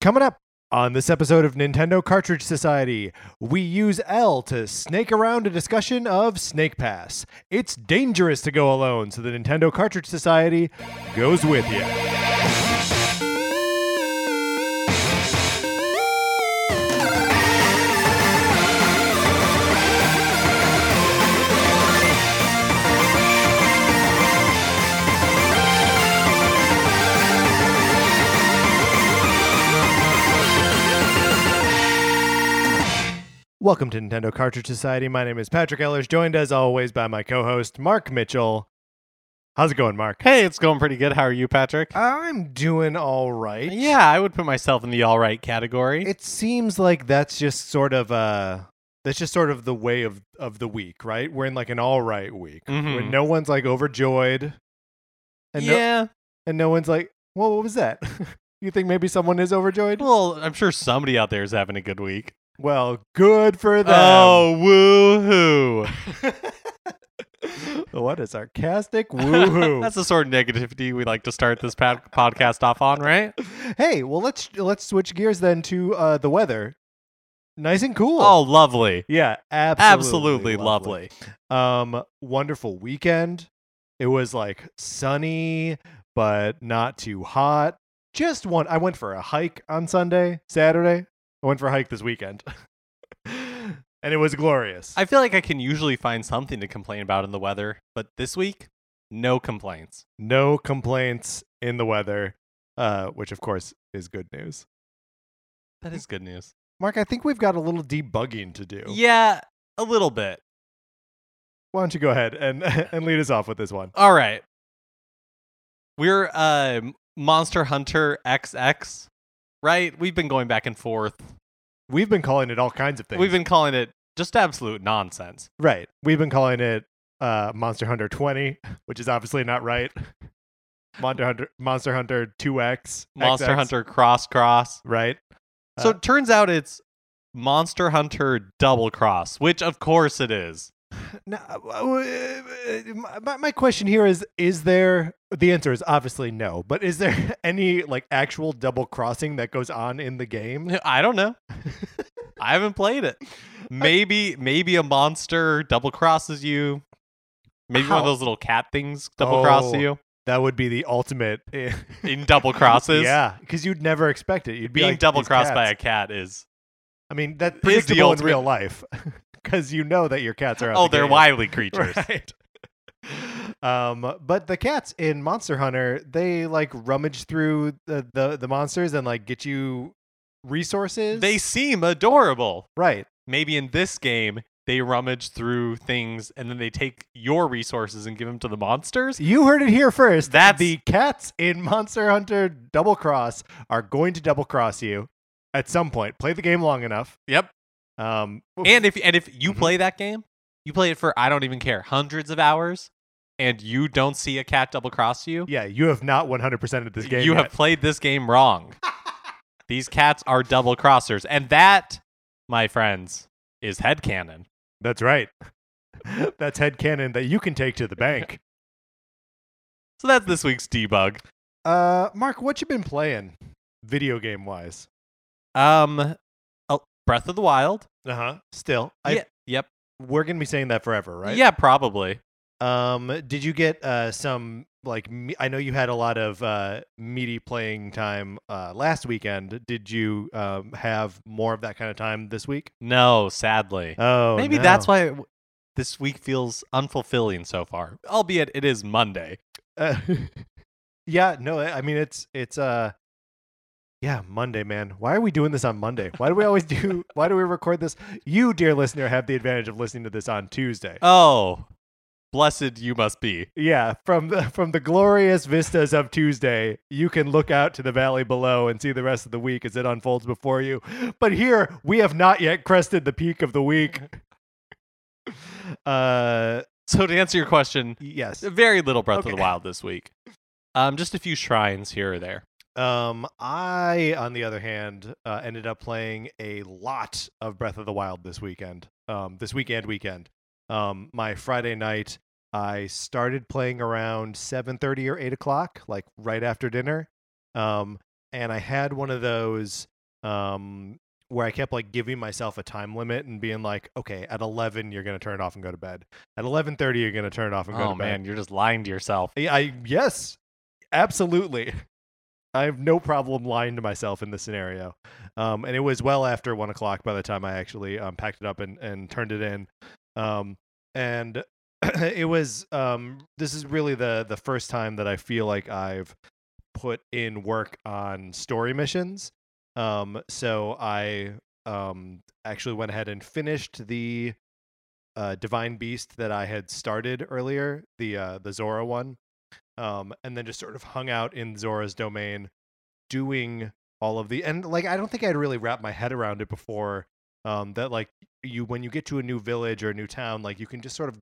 Coming up on this episode of Nintendo Cartridge Society, we use L to snake around a discussion of Snake Pass. It's dangerous to go alone, so the Nintendo Cartridge Society goes with you. Welcome to Nintendo Cartridge Society. My name is Patrick Ellers, joined as always by my co host, Mark Mitchell. How's it going, Mark? Hey, it's going pretty good. How are you, Patrick? I'm doing all right. Yeah, I would put myself in the all right category. It seems like that's just sort of uh that's just sort of the way of of the week, right? We're in like an all right week when Mhm. no one's like overjoyed, and no, yeah. and no one's like, well, what was that? you think maybe someone is overjoyed? Well, I'm sure somebody out there is having a good week. Well, good for them. Oh, woohoo. what a sarcastic woohoo! That's the sort of negativity we like to start this pod- podcast off on, right? hey, well let's let's switch gears then to uh, the weather. Nice and cool. Oh, lovely. yeah, absolutely, Absolutely lovely. Um, wonderful weekend. It was like sunny, but not too hot. Just one. I went for a hike on Sunday, Saturday. I went for a hike this weekend, and it was glorious. I feel like I can usually find something to complain about in the weather, but this week, no complaints. no complaints in the weather, uh, which of course is good news. That is good news. Mark, I think we've got a little debugging to do. Yeah, a little bit. Why don't you go ahead and and lead us off with this one? All right. We're uh Monster Hunter XX, right? We've been going back and forth. We've been calling it all kinds of things. We've been calling it just absolute nonsense. right. We've been calling it uh, Monster Hunter 20, which is obviously not right. Monster Hunter Monster Hunter 2X, Monster XX, Hunter Cross Cross. right? So Uh, it turns out it's Monster Hunter Double Cross, which of course it is. Now, uh, my, my question here is: Is there? The answer is obviously no. But is there any like actual double crossing that goes on in the game? I don't know. I haven't played it. Maybe maybe a monster double crosses you. Maybe one of those little cat things double crosses Oh, you That would be the ultimate. in double crosses. yeah, because you'd never expect it. You'd be Being like, double crossed by a cat is I mean, that's the predictable in real life because you know that your cats are. Out Oh, the they're gate. wily creatures. right? Um, but the cats in Monster Hunter, they like rummage through the the, the monsters and like get you resources. They seem adorable. right. Maybe in this game, they rummage through things and then they take your resources and give them to the monsters. You heard it here first. That the cats in Monster Hunter Double Cross are going to double cross you at some point. Play the game long enough. Yep. Um, And if and if you Mhm. play that game, you play it for I don't even care hundreds of hours, and you don't see a cat double cross you. yeah, you have not 100% of this game. you yet. have played this game wrong. These cats are double crossers, and that, my friends, is headcanon. That's right. That's headcanon that you can take to the bank. So that's this week's debug. Uh, Mark, what you been playing, video game wise? Um, oh, Breath of the Wild. Uh huh. Still, I, yeah. Yep. we're gonna be saying that forever, right? Yeah, probably. Um, did you get uh some like me- I know you had a lot of uh meaty playing time uh last weekend. Did you um have more of that kind of time this week? No, sadly. Oh, Maybe no. that's why w- this week feels unfulfilling so far. Albeit it is Monday. Uh, yeah, no, I I mean it's it's uh yeah, Monday, man. Why are we doing this on Monday? Why do we always do why do we record this? You, dear listener, have the advantage of listening to this on Tuesday. Oh, blessed you must be. yeah, from the from the glorious vistas of Tuesday, you can look out to the valley below and see the rest of the week as it unfolds before you. But here, we have not yet crested the peak of the week. uh So to answer your question, yes. very little Breath of the Wild this week. Um, just a few shrines here or there. Um, I, on the other hand, uh, ended up playing a lot of Breath of the Wild this weekend. Um, this weekend, weekend. Um, my Friday night, I started playing around seven thirty or eight o'clock, like right after dinner. Um, and I had one of those um, where I kept like giving myself a time limit and being like, okay, at 11 you're gonna turn it off and go to bed. At 11:30 you're gonna turn it off and go Oh to bed. Oh man, you're just lying to yourself. I, I yes, absolutely. I have no problem lying to myself in this scenario. Um, and it was well after one o'clock by the time I actually um, packed it up and, and turned it in. Um, and it was um, this is really the the first time that I feel like I've put in work on story missions. Um, so I um, actually went ahead and finished the uh, divine beast that I had started earlier, the uh, the Zora one, um, and then just sort of hung out in Zora's domain, doing all of the and like I don't think I'd really wrapped my head around it before. Um, that like you when you get to a new village or a new town, like you can just sort of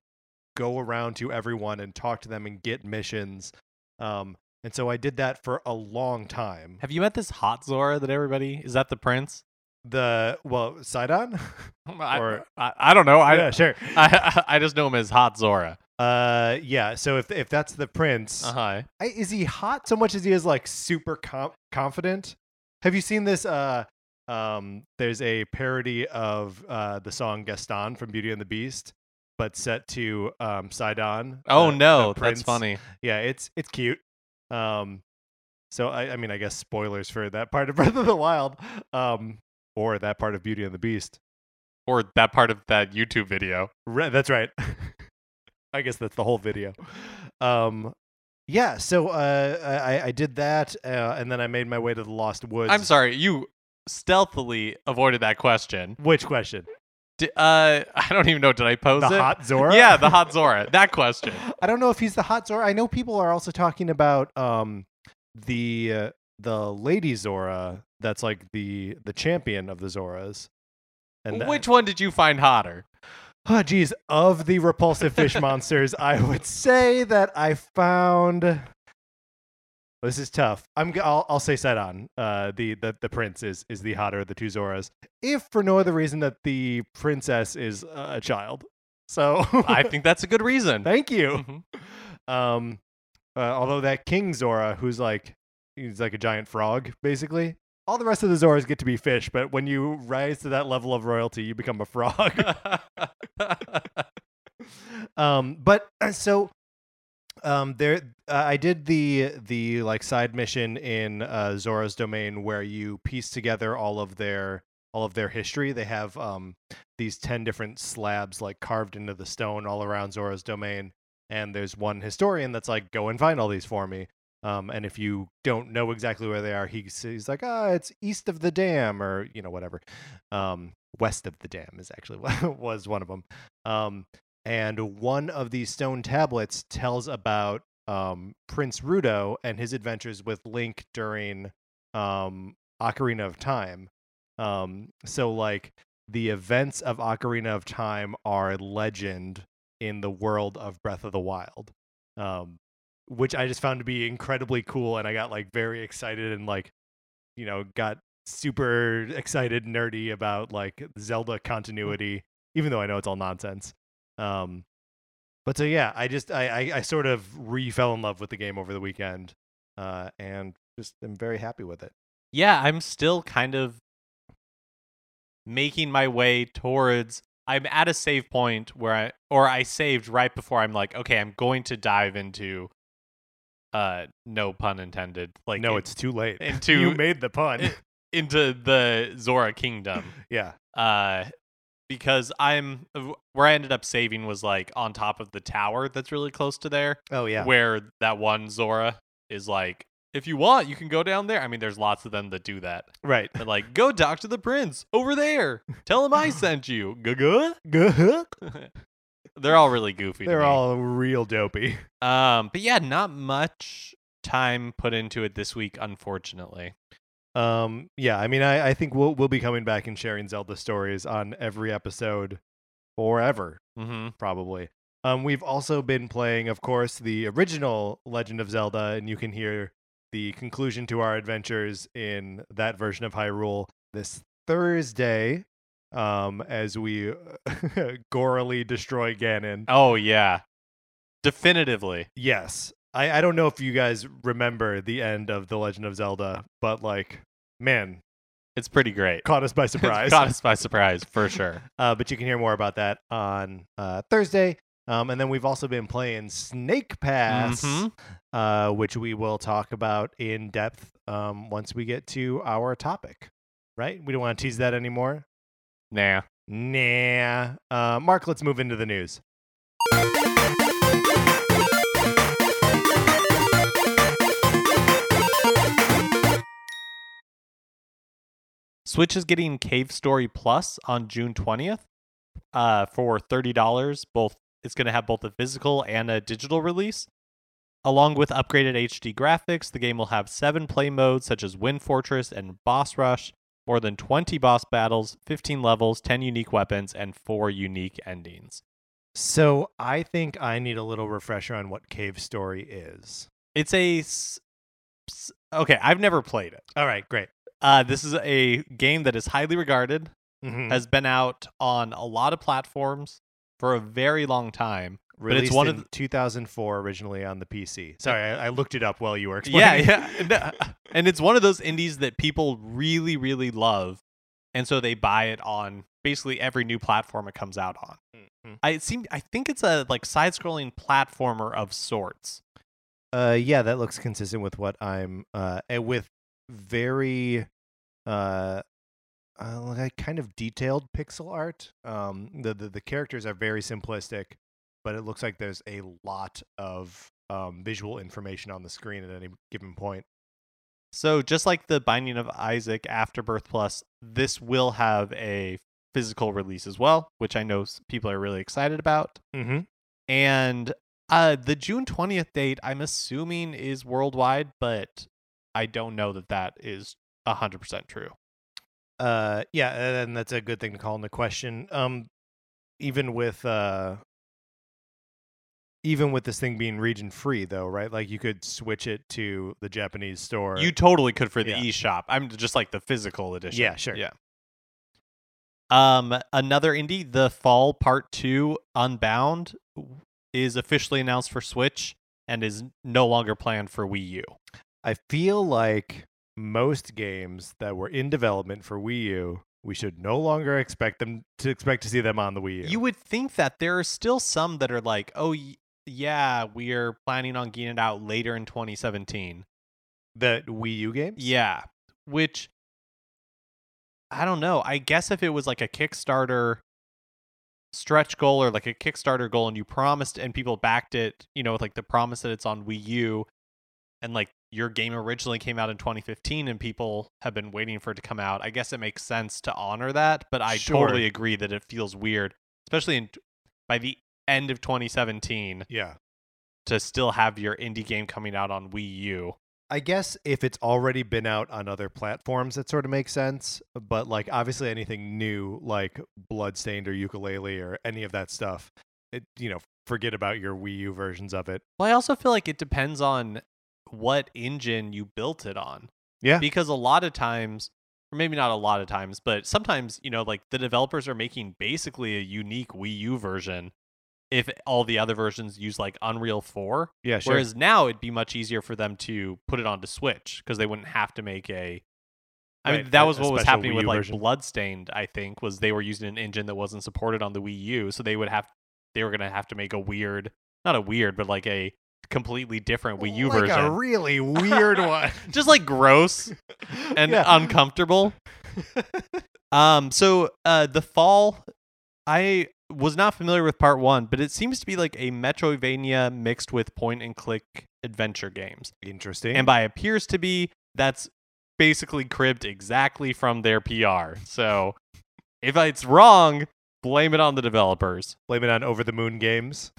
go around to everyone and talk to them and get missions. Um, and so I did that for a long time. Have you met this hot Zora that everybody is that the prince? The well, Sidon. I, Or- I, I don't know. I, yeah, sure. I I just know him as Hot Zora. Uh, yeah. So if if that's the prince, Uh huh. I, is he hot so much as he is like super com- confident? Have you seen this? Uh, um, there's a parody of uh the song Gaston from Beauty and the Beast, but set to um Sidon. Oh the- the no, that's funny. Yeah, it's it's cute. Um, so I I mean I guess spoilers for that part of Breath of the Wild, um, or that part of Beauty and the Beast. Or that part of that YouTube video. Right, that's right. I guess that's the whole video. Um, yeah. So uh, I, I did that, uh, and then I made my way to the Lost Woods. I'm sorry, you stealthily avoided that question. Which question? D- uh, I don't even know. Did I pose The it? hot Zora? Yeah, the hot Zora. That question. I don't know if he's the hot Zora. I know people are also talking about um the uh, the Lady Zora. That's like the the champion of the Zoras. And that- Which one did you find hotter? Oh, geez, of the repulsive fish monsters, I would say that I found. This is tough. I'm. I'll, I'll say Sidon. Uh, the, the the prince is is the hotter of the two Zoras, if for no other reason that the princess is a child. So I think that's a good reason. thank you. Mhm. Um, uh, although that King Zora, who's like he's like a giant frog, basically. All the rest of the Zoras get to be fish, but when you rise to that level of royalty, you become a frog. um but so um there uh, i did the the like side mission in uh zora's domain where you piece together all of their all of their history. They have um these 10 different slabs like carved into the stone all around zora's domain and there's one historian that's like go and find all these for me. Um and if you don't know exactly where they are he's, he's like ah it's east of the dam or you know whatever. Um west of the dam is actually was one of them um and one of these stone tablets tells about um, Prince Ruto and his adventures with Link during um, Ocarina of Time. Um, so, like, the events of Ocarina of Time are legend in the world of Breath of the Wild, um, which I just found to be incredibly cool. And I got like very excited and like, you know, got super excited, nerdy about like Zelda continuity, even though I know it's all nonsense. Um, but so yeah, I just I, I I sort of re fell in love with the game over the weekend, uh, and just am very happy with it. yeah, I'm still kind of making my way towards I'm at a save point where I or I saved right before I'm like, okay, I'm going to dive into uh no pun intended. Like no, in- it's too late. into- you made the pun. into the Zora kingdom. yeah. Uh because I'm where I ended up saving was like on top of the tower that's really close to there. Oh yeah. Where that one Zora is like, if you want, you can go down there. I mean, there's lots of them that do that. right. But like, go talk to the prince over there. Tell him I sent you. Guh Good. They're all really goofy. They're all real dopey. Um, but yeah, not much time put into it this week, unfortunately. Um, yeah, I mean, I, I think we'll we'll be coming back and sharing Zelda stories on every episode forever, Mm-hmm. probably. Um, we've also been playing, of course, the original Legend of Zelda, and you can hear the conclusion to our adventures in that version of Hyrule this Thursday, um, as we gorily destroy Ganon. Oh yeah, definitively. Yes. I, I don't know if you guys remember the end of The Legend of Zelda, but like, man, It's pretty great. caught us by surprise. Caught us by surprise for sure. Uh, but you can hear more about that on uh, Thursday. Um, and then we've also been playing Snake Pass, Mhm. uh, which we will talk about in depth um, once we get to our topic. Right? We don't want to tease that anymore. Nah. Nah. Uh, Mark, let's move into the news. Switch is getting Cave Story Plus on June 20th uh, for $30. Both it's going to have both a physical and a digital release. Along with upgraded HD graphics, the game will have 7 play modes such as Wind Fortress and Boss Rush, more than 20 boss battles, 15 levels, 10 unique weapons, and 4 unique endings. So I think I need a little refresher on what Cave Story is. It's a Okay, I've never played it. All right, great. Uh, this is a game that is highly regarded, Mhm. has been out on a lot of platforms for a very long time. but it's one in of the- 2004 originally on the PC. Sorry, I, I looked it up while you were explaining. yeah. yeah. and it's one of those indies that people really, really love. And so they buy it on basically every new platform it comes out on. Mhm. I seem I think it's a like side scrolling platformer of sorts. Uh, yeah, that looks consistent with what I'm uh eh, with very uh, uh like kind of detailed pixel art. Um, the, the the characters are very simplistic, but it looks like there's a lot of um visual information on the screen at any given point. So just like the Binding of Isaac Afterbirth Plus, this will have a physical release as well, which I know people are really excited about. Mm-hmm. And uh the June 20th date I'm assuming is worldwide, but I don't know that that is 100% true. Uh, yeah, and that's a good thing to call into question. Um, even with uh, even with this thing being region free, though, right? Like you could switch it to the Japanese store. You totally could for the Yeah. eShop. I'm just like the physical edition. Yeah, sure. Yeah. Um, another indie, The Fall Part Two, Unbound, is officially announced for Switch and is no longer planned for Wii U. I feel like most games that were in development for Wii U, we should no longer expect them to expect to see them on the Wii U. You would think that there are still some that are like, oh yeah, we are planning on getting it out later in 2017. the Wii U games? Yeah, which I don't know. I guess if it was like a Kickstarter stretch goal or like a Kickstarter goal and you promised and people backed it, you know, with like the promise that it's on Wii U and like your game originally came out in 2015 and people have been waiting for it to come out, I guess it makes sense to honor that, but I Sure. totally agree that it feels weird, especially in by the end of 2017 Yeah. to still have your indie game coming out on Wii U. I guess if it's already been out on other platforms, that sort of makes sense. But like, obviously, anything new like Bloodstained or Yooka-Laylee or any of that stuff, it you know, forget about your Wii U versions of it. Well, I also feel like it depends on what engine you built it on. Yeah. Because a lot of times, or maybe not a lot of times, but sometimes, you know, like the developers are making basically a unique Wii U version if all the other versions use like Unreal 4. Yeah, sure. Whereas now it'd be much easier for them to put it onto Switch because they wouldn't have to make a. I mean, that was what was happening with like version. Bloodstained. I think was they were using an engine that wasn't supported on the Wii U, so they would have they were gonna have to make a weird, not a weird, but like a completely different Wii U like version, a really weird one. just like gross and Yeah. uncomfortable. Um, so uh, the fall, I was not familiar with part one, but it seems to be like a Metroidvania mixed with point and click adventure games. Interesting. And by appears to be, that's basically cribbed exactly from their PR. So if it's wrong, blame it on the developers. blame it on Over the Moon Games.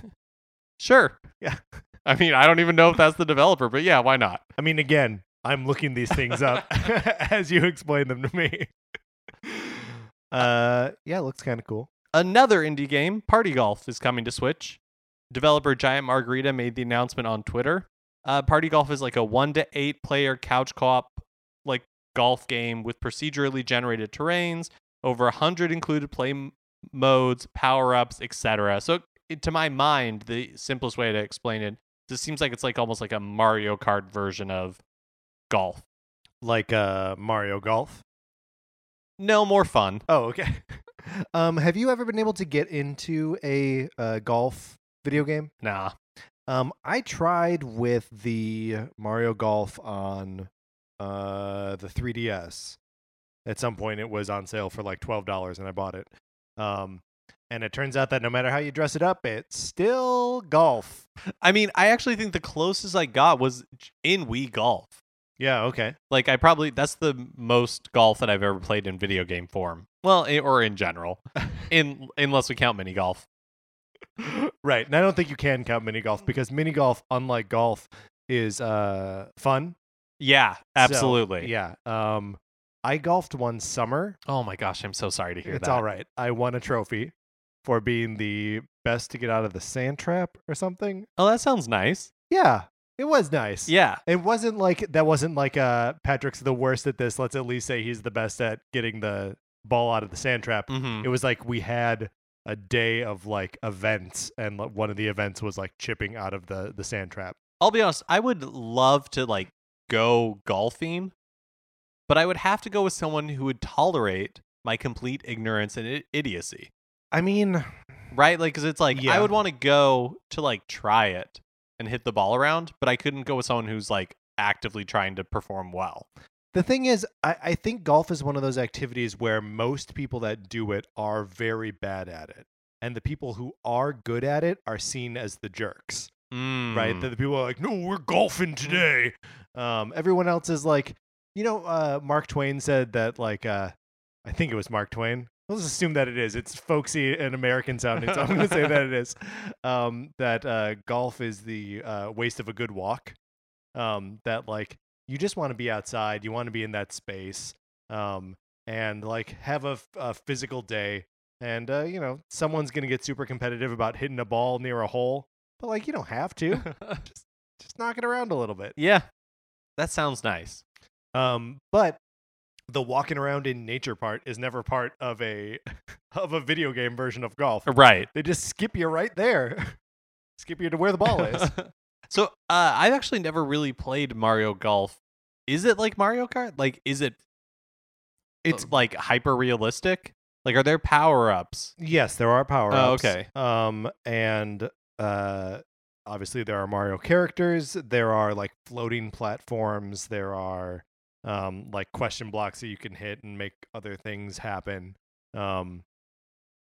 Sure. Yeah. I mean, I don't even know if that's the developer, but yeah, why not? I mean, again, I'm looking these things up as you explain them to me. Uh, yeah, it looks kind of cool. Another indie game, Party Golf, is coming to Switch. Developer Giant Margarita made the announcement on Twitter. Uh, Party Golf is like a one to eight player couch co-op like golf game with procedurally generated terrains, over a hundred included play m- modes, power ups, etc. So it, to my mind, the simplest way to explain it, This seems like it's like almost like a Mario Kart version of golf. Like uh, Mario Golf. No, more fun. Oh, okay. um, have you ever been able to get into a uh, golf video game? Nah. Um, I tried with the Mario Golf on uh, the 3DS. At some point, it was on sale for like twelve dollars, and I bought it. Um, and it turns out that no matter how you dress it up, it's still golf. I mean, I actually think the closest I got was in Wii Golf. Yeah. Okay. Like I probably that's the most golf that I've ever played in video game form. Well, or in general, in unless we count mini golf. right. And I don't think you can count mini golf because mini golf, unlike golf, is uh fun. Yeah, So, absolutely. yeah. Um, I golfed one summer. Oh my gosh, I'm so sorry to hear it's that. all right. I won a trophy for being the best to get out of the sand trap or something. Oh, that sounds nice. Yeah, it was nice. Yeah. It wasn't like that wasn't like uh Patrick's the worst at this. Let's at least say he's the best at getting the ball out of the sand trap. hmm It was like we had a day of like events and one of the events was like chipping out of the the sand trap. I'll be honest, I would love to like go golfing, but I would have to go with someone who would tolerate my complete ignorance and I- idiocy. I mean, Right? Like cuz it's like yeah. I would want to go to like try it and hit the ball around, but I couldn't go with someone who's like actively trying to perform well. the thing is, I, I think golf is one of those activities where most people that do it are very bad at it. And the people who are good at it are seen as the jerks. right? Mm. That the people are like, no, we're golfing today. Um, everyone else is like, you know, uh, Mark Twain said that, like, uh, I think it was Mark Twain. Let's assume that it is. It's folksy and American sounding, so I'm going to say that it is. Um, that uh, golf is the uh, waste of a good walk. Um, that like you just want to be outside, you want to be in that space, um, and like have a physical day. And uh, you know, someone's going to get super competitive about hitting a ball near a hole, but like you don't have to just knock it around a little bit. yeah. That sounds nice. Um, but the walking around in nature part is never part of a of a video game version of golf. Right. They just skip you right there, skip you to where the ball is. so, uh, I've actually never really played Mario Golf. Is it like Mario Kart? Like is it It's it's like hyper realistic? Like are there power-ups? yes, there are power Oh, ups. okay. Um, and uh, obviously there are Mario characters. There are like floating platforms. There are um like question blocks that you can hit and make other things happen. Um,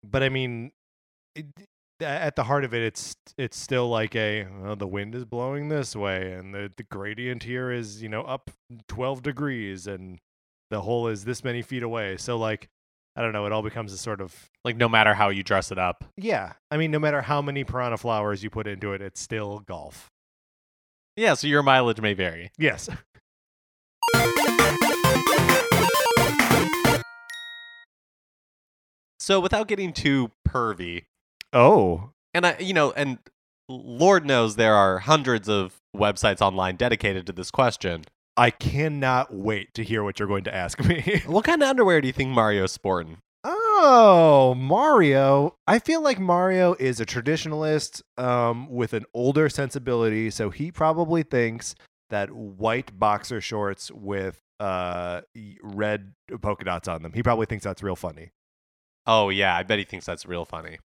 but I mean, it, at the heart of it, it's it's still like a well, the wind is blowing this way, and the the gradient here is you know up twelve degrees, and the hole is this many feet away. So like, I don't know. It all becomes a sort of Like no matter how you dress it up. yeah. I mean, no matter how many piranha flowers you put into it, it's still golf. Yeah, so your mileage may vary. Yes. So without getting too pervy, Oh. and I, you know, and Lord knows there are hundreds of websites online dedicated to this question. I cannot wait to hear what you're going to ask me. What kind of underwear do you think Mario's sporting? oh, Mario. I feel like Mario is a traditionalist um, with an older sensibility, so he probably thinks that white boxer shorts with uh, red polka dots on them. He probably thinks that's real funny. Oh yeah, I bet he thinks that's real funny.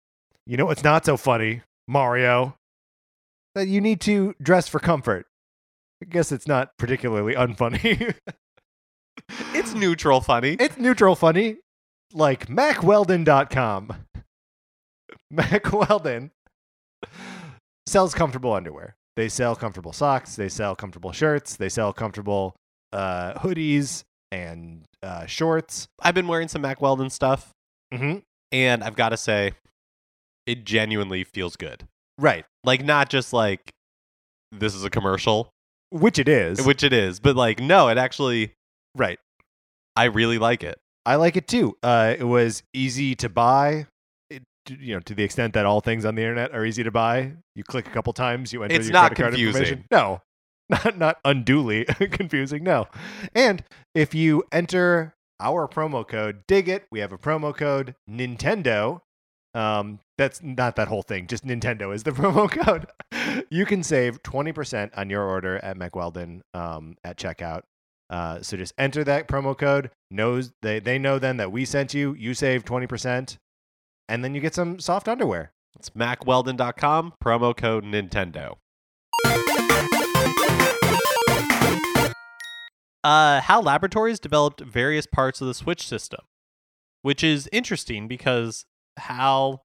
You know what's not so funny, Mario? That you need to dress for comfort. I guess it's not particularly unfunny. It's neutral funny. it's neutral funny, like MackWeldon.com. MacWeldon sells comfortable underwear. They sell comfortable socks. They sell comfortable shirts. They sell comfortable uh, hoodies and uh, shorts. I've been wearing some Mack Weldon stuff, Mm-hmm. and I've got to say, it genuinely feels good. Right, Like not just like this is a commercial, which it is. which it is, but like no, it actually right. I really like it. I like it too. Uh, it was easy to buy. It, you know, to the extent that all things on the internet are easy to buy. You click a couple times, you enter It's your not credit card information. No, not not unduly confusing. No, and if you enter our promo code, dig it. We have a promo code Nintendo. Um, that's not that whole thing. Just Nintendo is the promo code. you can save 20% on your order at Mack Weldon um, at checkout. Uh, so just enter that promo code. Knows they they know then that we sent you. You save 20%, and then you get some soft underwear. It's mackweldon.com, promo code Nintendo. Uh, HAL Laboratories developed various parts of the Switch system, which is interesting because HAL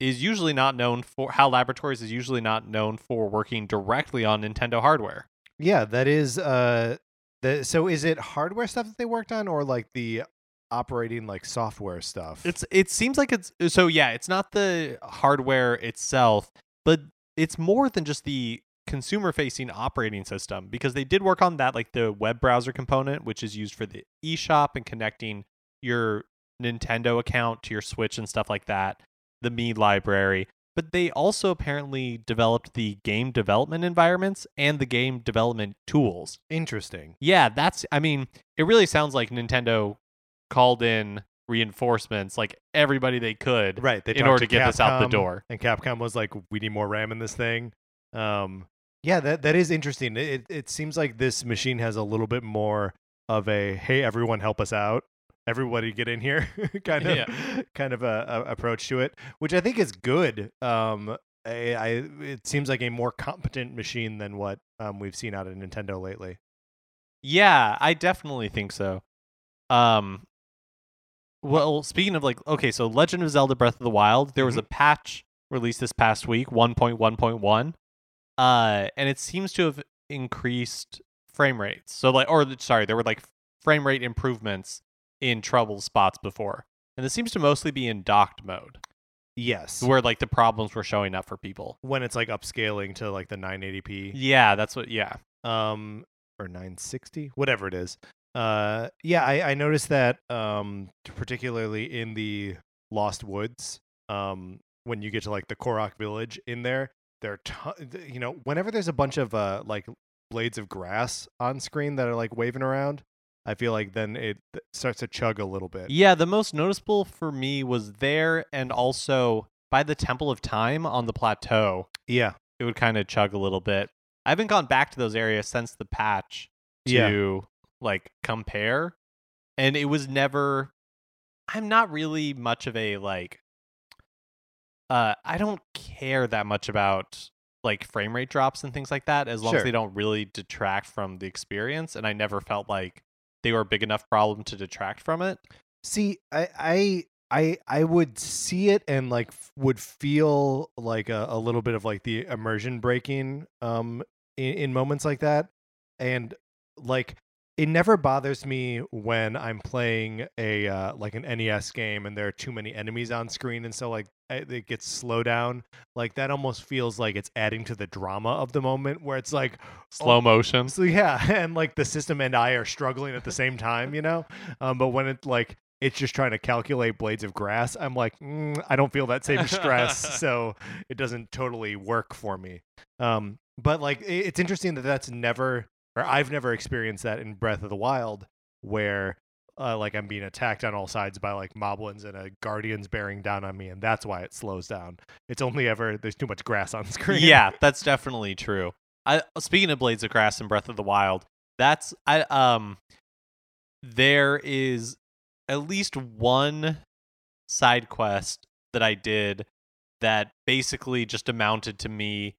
is usually not known for HAL Laboratories is usually not known for working directly on Nintendo hardware. Yeah, that is. Uh, the so is it hardware stuff that they worked on, or like the operating like software stuff? It's it seems like it's so yeah, it's not the hardware itself, but it's more than just the consumer facing operating system because they did work on that like the web browser component which is used for the eShop and connecting your Nintendo account to your Switch and stuff like that, the Mii library. But they also apparently developed the game development environments and the game development tools. interesting. Yeah, that's I mean, it really sounds like Nintendo called in reinforcements like everybody they could Right. They in order to get this out the Capcom, door. and Capcom was like, "We need more RAM in this thing." Um, yeah, that that is interesting. It it seems like this machine has a little bit more of a "Hey, everyone, help us out." Everybody get in here, kind of, Yeah. kind of a, a approach to it, which I think is good. Um, I, I it seems like a more competent machine than what um we've seen out of Nintendo lately. Yeah, I definitely think so. Um well, speaking of like okay, so Legend of Zelda Breath of the Wild, there was Mhm. a patch released this past week, 1.1.1. Uh and it seems to have increased frame rates. So like or sorry, there were like frame rate improvements in trouble spots before. And this seems to mostly be in docked mode, Yes, where like the problems were showing up for people. when it's like upscaling to like the 980p. Yeah, that's what yeah. um or 960 whatever it is uh yeah i i noticed that um particularly in the lost woods um when you get to like the korok village in there there are ton- you know whenever there's a bunch of uh like blades of grass on screen that are like waving around i feel like then it starts to chug a little bit Yeah, the most noticeable for me was there and also by the Temple of Time on the plateau. yeah It would kind of chug a little bit. I haven't gone back to those areas since the patch Yeah. to like compare. And it was never I'm not really much of a like uh I don't care that much about like frame rate drops and things like that as long as they don't really detract from the experience and I never felt like they were a big enough problem to detract from it. See, I I I I would see it and like f- would feel like a, a little bit of like the immersion breaking um in, in moments like that. And like it never bothers me when I'm playing a uh, like an NES game and there are too many enemies on screen and so like it gets slow down. Like that almost feels like it's adding to the drama of the moment where it's like Slow motion. so yeah, and like the system and I are struggling at the same time, you know. Um, but when it like it's just trying to calculate blades of grass, I'm like, mm, I don't feel that same stress, so it doesn't totally work for me. Um, but like it's interesting that that's never, or I've never experienced that in Breath of the Wild, where uh, like I'm being attacked on all sides by like moblins and a guardian's bearing down on me, and that's why it slows down. It's only ever there's too much grass on screen. yeah, that's definitely true. I speaking of Blades of Grass and Breath of the Wild, that's I um there is at least one side quest that I did that basically just amounted to me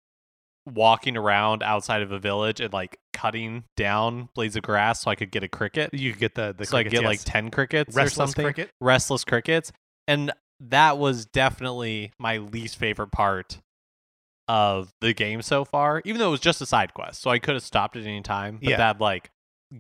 walking around outside of a village and like cutting down blades of grass so I could get a cricket. you could get the the so I crickets, get like 10 crickets or restless something cricket. restless crickets and that was definitely my least favorite part of the game so far even though it was just a side quest so i could have stopped at any time but Yeah. that like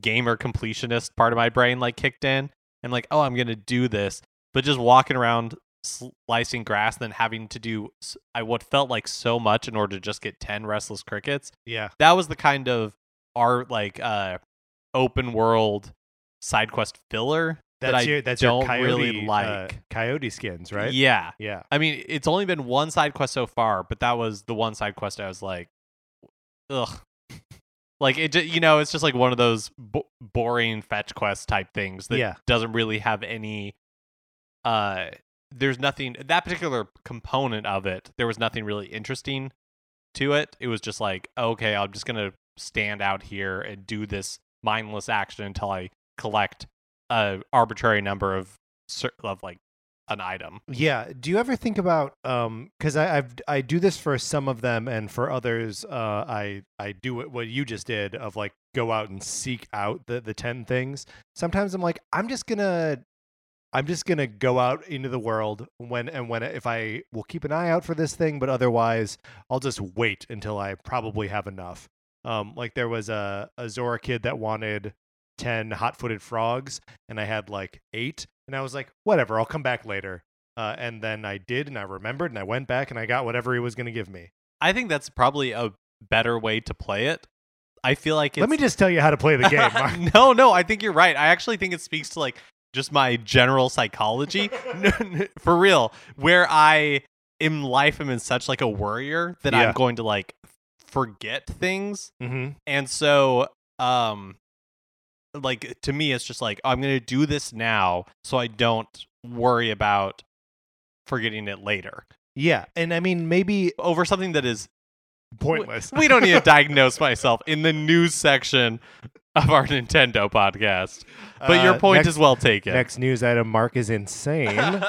gamer completionist part of my brain like kicked in and like oh i'm gonna do this but just walking around slicing grass and then having to do i what felt like so much in order to just get 10 restless crickets Yeah. that was the kind of art like uh open world side quest filler That's that I your that's don't your coyote, really uh, like. coyote skins, right? Yeah. Yeah. I mean, it's only been one side quest so far, but that was the one side quest I was like, ugh. like it, ju- you know, it's just like one of those bo- boring fetch quest type things that Yeah. doesn't really have any. Uh, there's nothing that particular component of it. There was nothing really interesting to it. It was just like, okay, I'm just gonna stand out here and do this mindless action until I collect a arbitrary number of of like an item. Yeah. Do you ever think about um because I I've I do this for some of them and for others uh I I do what, what you just did of like go out and seek out the the 10 things. Sometimes I'm like I'm just going to I'm just going to go out into the world when and when if I will keep an eye out for this thing but otherwise I'll just wait until I probably have enough. Um like there was a a Zora kid that wanted 10 hot-footed frogs and I had like 8 and I was like, whatever, I'll come back later. Uh, and then I did, and I remembered, and I went back, and I got whatever he was going to give me. I think that's probably a better way to play it. I feel like it's Let me just tell you how to play the game. No, no, I think you're right. I actually think it speaks to like just my general psychology. For real, where I in life am in such like a worrier that Yeah. I'm going to like forget things. mm-hmm. And so um like to me it's just like I'm going to do this now so I don't worry about forgetting it later. Yeah, and I mean maybe Over something that is pointless. we don't need to diagnose myself in the news section of our Nintendo podcast. But your Uh, point next, is well taken. Next news item: Mark is insane.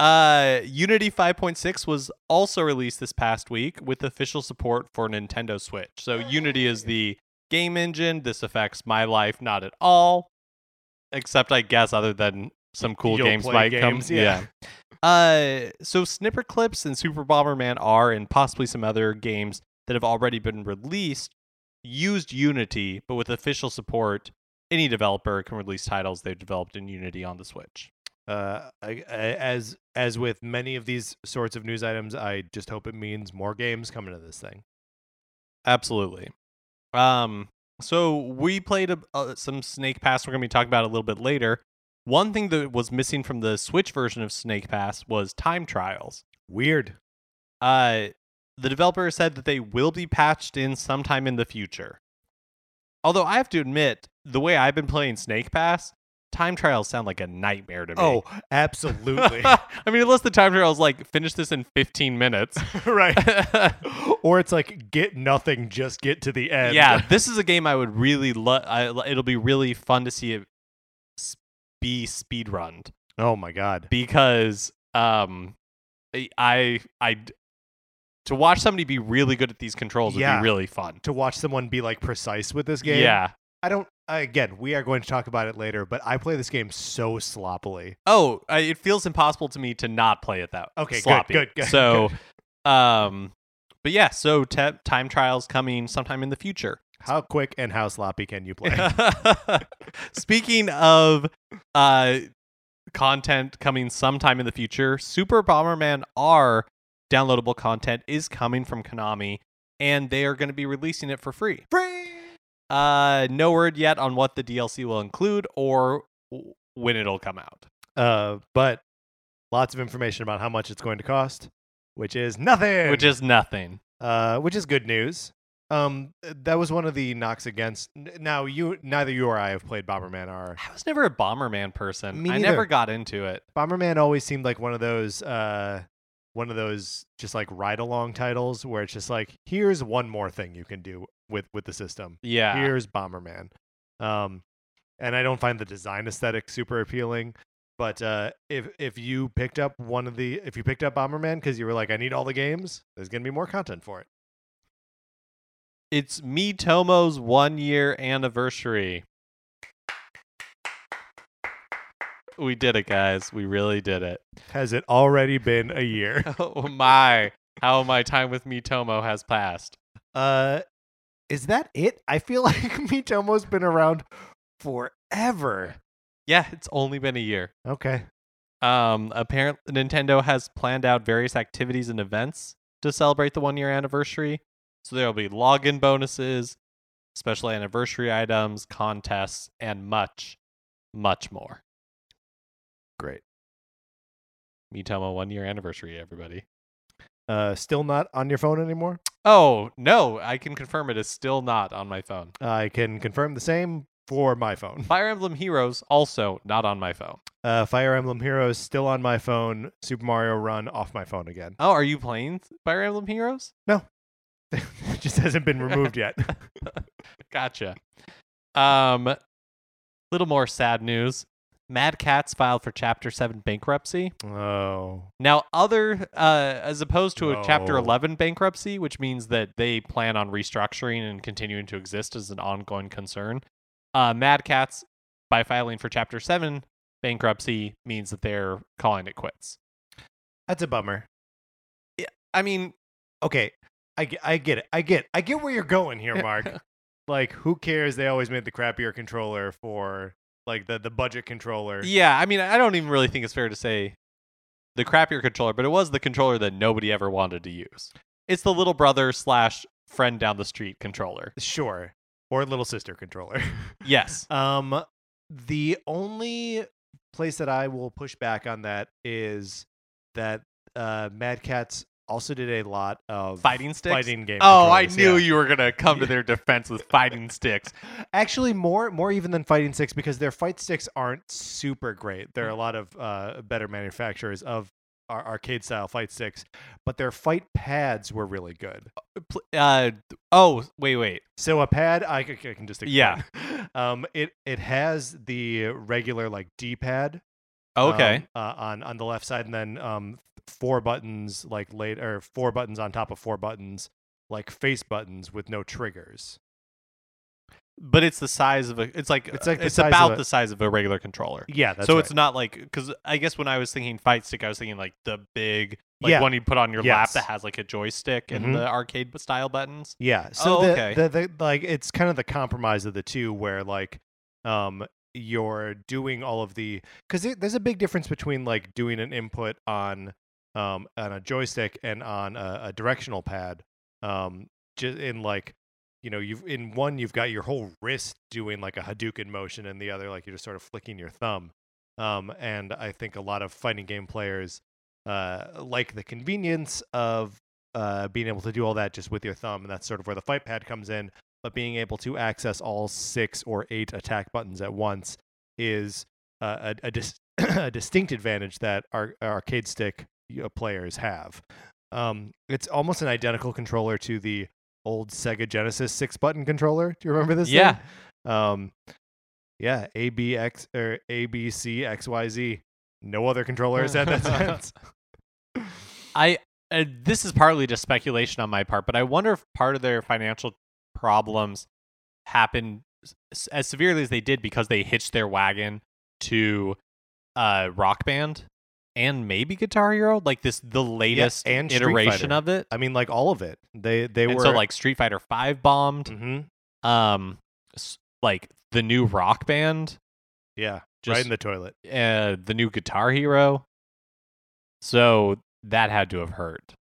uh, Unity 5.6 was also released this past week with official support for Nintendo Switch. So Unity is the game engine. This affects my life not at all, except I guess other than some cool You'll games might games, come. yeah. Uh, so Snipperclips and Super Bomberman R and possibly some other games that have already been released used Unity, but with official support, any developer can release titles they've developed in Unity on the Switch. Uh, I, I, as as with many of these sorts of news items, I just hope it means more games coming to this thing. Absolutely. Um, so we played a, uh, some Snake Pass. We're going to be talking about a little bit later. One thing that was missing from the Switch version of Snake Pass was time trials. Weird. Uh, the developer said that they will be patched in sometime in the future. Although I have to admit, the way I've been playing Snake Pass, time trials sound like a nightmare to me. Oh, absolutely. I mean, unless the time trial is like finish this in 15 minutes. right. or it's like get nothing, just get to the end. yeah, this is a game I would really love. It'll be really fun to see it be speed runned Oh my god. because um, I I to watch somebody be really good at these controls would Yeah. be really fun. To watch someone be like precise with this game. Yeah. I don't. Again, we are going to talk about it later, but I play this game so sloppily. Oh, I, it feels impossible to me to not play it that way. Okay, good, sloppy. good, good, So, um, but yeah, so te- time trials coming sometime in the future. How quick and how sloppy can you play? Speaking of uh content coming sometime in the future, Super Bomberman R downloadable content is coming from Konami and they are going to be releasing it for free. Free. Uh no word yet on what the DLC will include or when it'll come out. Uh, but lots of information about how much it's going to cost, which is nothing. Which is nothing. uh, which is good news. Um, that was one of the knocks against. Now you, neither you or I have played Bomberman R. I was never a Bomberman person. Me I never got into it. Bomberman always seemed like one of those, uh, one of those just like ride along titles where it's just like, here's one more thing you can do with with the system. Yeah. Here's Bomberman. Um, and I don't find the design aesthetic super appealing. But uh, if if you picked up one of the if you picked up Bomberman because you were like I need all the games, there's gonna be more content for it. It's Miitomo's one year anniversary. We did it, guys. We really did it. Has it already been a year? Oh my. How my time with Miitomo has passed. Uh, is that it? I feel like Miitomo's been around forever. Yeah, it's only been a year. Okay. Um, apparently Nintendo has planned out various activities and events to celebrate the one year anniversary. So there will be login bonuses, special anniversary items, contests, and much, much more. Great. Miitomo one year anniversary, everybody. Uh, still not on your phone anymore. Oh no, I can confirm it is still not on my phone. I can confirm the same for my phone. Fire Emblem Heroes also not on my phone. Uh, Fire Emblem Heroes still on my phone. Super Mario Run off my phone again. Oh, are you playing Fire Emblem Heroes? No. it just hasn't been removed yet. Gotcha. Um, little more sad news. Mad Catz filed for Chapter Seven bankruptcy. oh, Now, other uh, as opposed to a Chapter Eleven bankruptcy, which means that they plan on restructuring and continuing to exist as an ongoing concern. Uh, Mad Catz, by filing for Chapter Seven bankruptcy, means that they're calling it quits. that's a bummer. Yeah, I mean, Okay, I, I get it. I get I get where you're going here, Mark. like, who cares? They always made the crappier controller for like the the budget controller. Yeah, I mean, I don't even really think it's fair to say the crappier controller, but it was the controller that nobody ever wanted to use. It's the little brother slash friend down the street controller. Sure, or little sister controller. Yes. Um, the only place that I will push back on that is that uh, Mad Catz also did a lot of Fighting sticks? fighting game. Oh, I knew yeah. you were gonna come to their defense with fighting sticks. Actually, more more even than fighting sticks because their fight sticks aren't super great. There are a lot of uh, better manufacturers of ar- arcade style fight sticks, but their fight pads were really good. Uh, oh, wait, wait. So a pad, I can just explain. Yeah. um, it it has the regular like D pad. Okay. um, uh, on on the left side, and then um four buttons like late or four buttons on top of four buttons like face buttons with no triggers. but it's the size of a. It's like It's like it's about a- the size of a regular controller. Yeah, that's so right. it's not like because I guess when I was thinking fight stick, I was thinking like the big like Yeah. one you put on your lap that has like a joystick Mhm. and the arcade style buttons. Yeah. So Oh, the, okay. the the like it's kind of the compromise of the two where like um you're doing all of the cuz there's a big difference between like doing an input on um on a joystick and on a, a directional pad um just in like you know you've in one you've got your whole wrist doing like a hadouken motion and the other like you're just sort of flicking your thumb um and i think a lot of fighting game players uh like the convenience of uh, being able to do all that just with your thumb, and that's sort of where the fight pad comes in. But being able to access all six or eight attack buttons at once is uh, a, a, dis- a distinct advantage that our arcade stick players have. Um, it's almost an identical controller to the old Sega Genesis six button controller. Do you remember this? thing? Yeah. Um, yeah. A B X or A B C X Y Z. No other controller has had that since. I uh, this is partly just speculation on my part, but I wonder if part of their financial problems happened s- as severely as they did because they hitched their wagon to uh Rock Band and maybe Guitar Hero, like this the latest and iteration of it. I mean, like all of it. They they and were so like Street Fighter 5 bombed, Mhm. um like the new Rock Band, yeah, right just in the toilet. uh the new Guitar Hero. So that had to have hurt.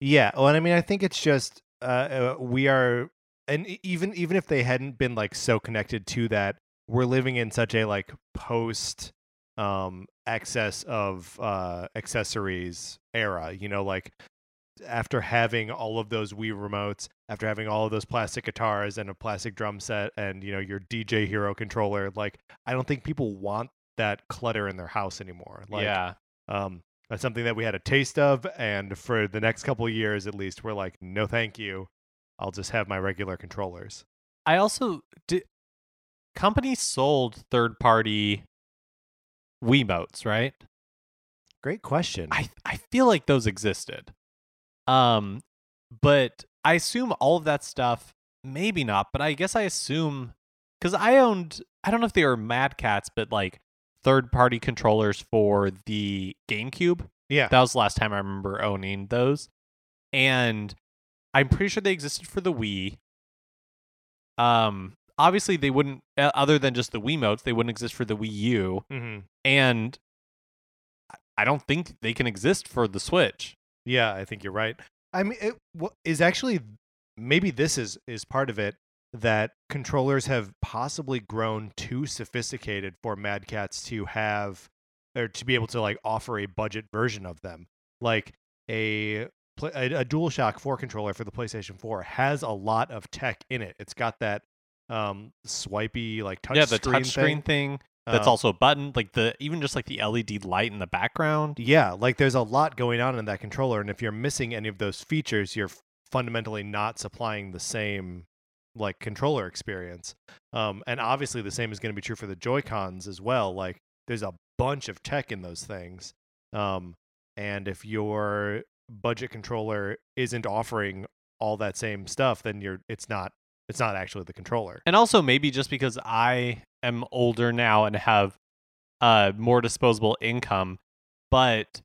Yeah. Well, and I mean, I think it's just uh, uh, we are, and even even if they hadn't been like so connected to that, we're living in such a like post um excess of uh accessories era. You know, like after having all of those Wii remotes, after having all of those plastic guitars and a plastic drum set, and you know your DJ Hero controller, like I don't think people want that clutter in their house anymore. Like, yeah. um, that's something that we had a taste of, and for the next couple of years at least, we're like, no, thank you. I'll just have my regular controllers. I also did. Companies sold third party Wiimotes, right? Great question. I I feel like those existed. Um, but I assume all of that stuff. Maybe not, but I guess I assume because I owned. I don't know if they were Mad Catz, but like third party controllers for the GameCube. yeah, That was the last time I remember owning those. And I'm pretty sure they existed for the Wii. Um obviously they wouldn't uh, other than just the Wiimotes, they wouldn't exist for the Wii U hmm and I- don't think they can exist for the Switch. yeah, I think you're right. I mean, it wha- is actually maybe this is is part of it that controllers have possibly grown too sophisticated for Mad Catz to have or to be able to like offer a budget version of them. Like a a, a DualShock 4 controller for the PlayStation 4 has a lot of tech in it. It's got that um swipey like touch yeah, the screen touch screen thing. thing. That's Um, also a button, like the even just like the LED light in the background. Yeah, like there's a lot going on in that controller, and if you're missing any of those features, you're fundamentally not supplying the same like controller experience. Um, and obviously, the same is going to be true for the Joy Cons as well. Like, there's a bunch of tech in those things, um, and if your budget controller isn't offering all that same stuff, then you're it's not it's not actually the controller. And also maybe just because I am older now and have uh more disposable income, but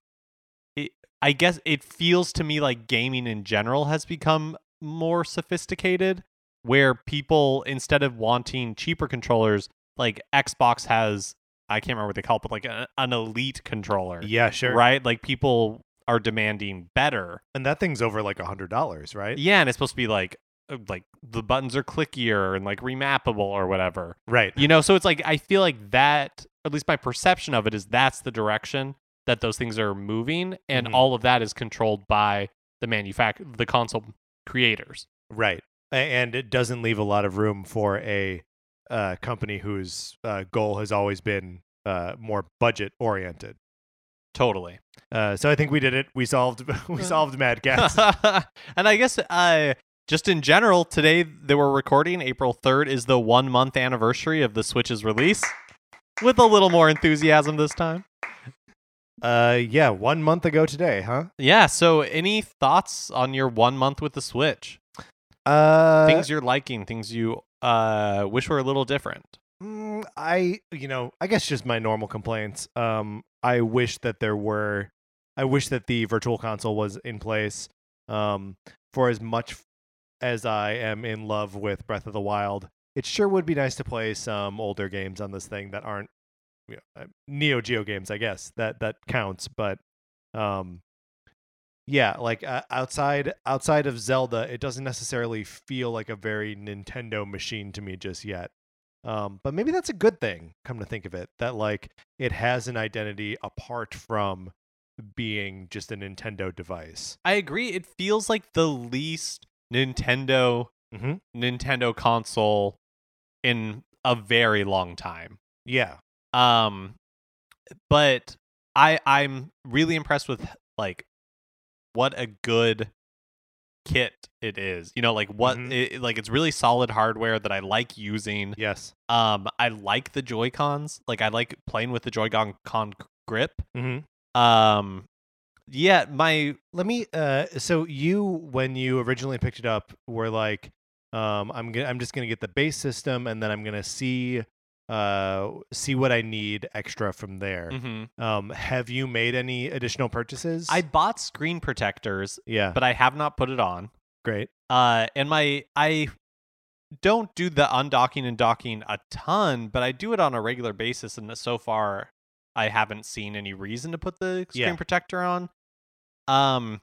it, I guess it feels to me like gaming in general has become more sophisticated where people instead of wanting cheaper controllers like Xbox has I can't remember what they call it, but like a, an elite controller. Yeah, sure. Right? Like people are demanding better. And that thing's over like a hundred dollars, right? Yeah, and it's supposed to be like like the buttons are clickier and like remappable or whatever. Right. You know, so it's like I feel like that at least my perception of it is that's the direction that those things are moving and Mhm. all of that is controlled by the manufact the console creators. Right. And it doesn't leave a lot of room for a uh, company whose uh, goal has always been uh, more budget oriented. Totally. Uh, so I think we did it. We solved we solved Mad Catz. and I guess uh just in general, today that we're recording, April 3rd, is the one month anniversary of the Switch's release. With a little more enthusiasm this time. uh, yeah, one month ago today, huh? Yeah, so any thoughts on your one month with the Switch? Uh, things you're liking, things you uh wish were a little different. Mm, I, you know, I guess just my normal complaints. Um, I wish that there were, I wish that the virtual console was in place. Um, for as much as I am in love with Breath of the Wild, it sure would be nice to play some older games on this thing that aren't you know, uh, Neo Geo games. I guess that that counts, but um, yeah, like uh, outside outside of Zelda, it doesn't necessarily feel like a very Nintendo machine to me just yet. Um, but maybe that's a good thing. Come to think of it, that like it has an identity apart from being just a Nintendo device. I agree. It feels like the least Nintendo Mm-hmm. Nintendo console in a very long time. Yeah, Um but I I'm really impressed with like what a good kit it is. You know, like what Mhm. it, like it's really solid hardware that I like using. yes. Um I like the Joy-Cons. Like I like playing with the Joy-Con con grip. Mm-hmm. Um yeah, my Let me. Uh, so you, when you originally picked it up, were like, um, I'm gonna, I'm just gonna get the base system, and then I'm gonna see, uh, see what I need extra from there. mhm. Um, have you made any additional purchases? I bought screen protectors, yeah, but I have not put it on. great. Uh, and my I don't do the undocking and docking a ton, but I do it on a regular basis, and so far I haven't seen any reason to put the screen Yeah. protector on. Um,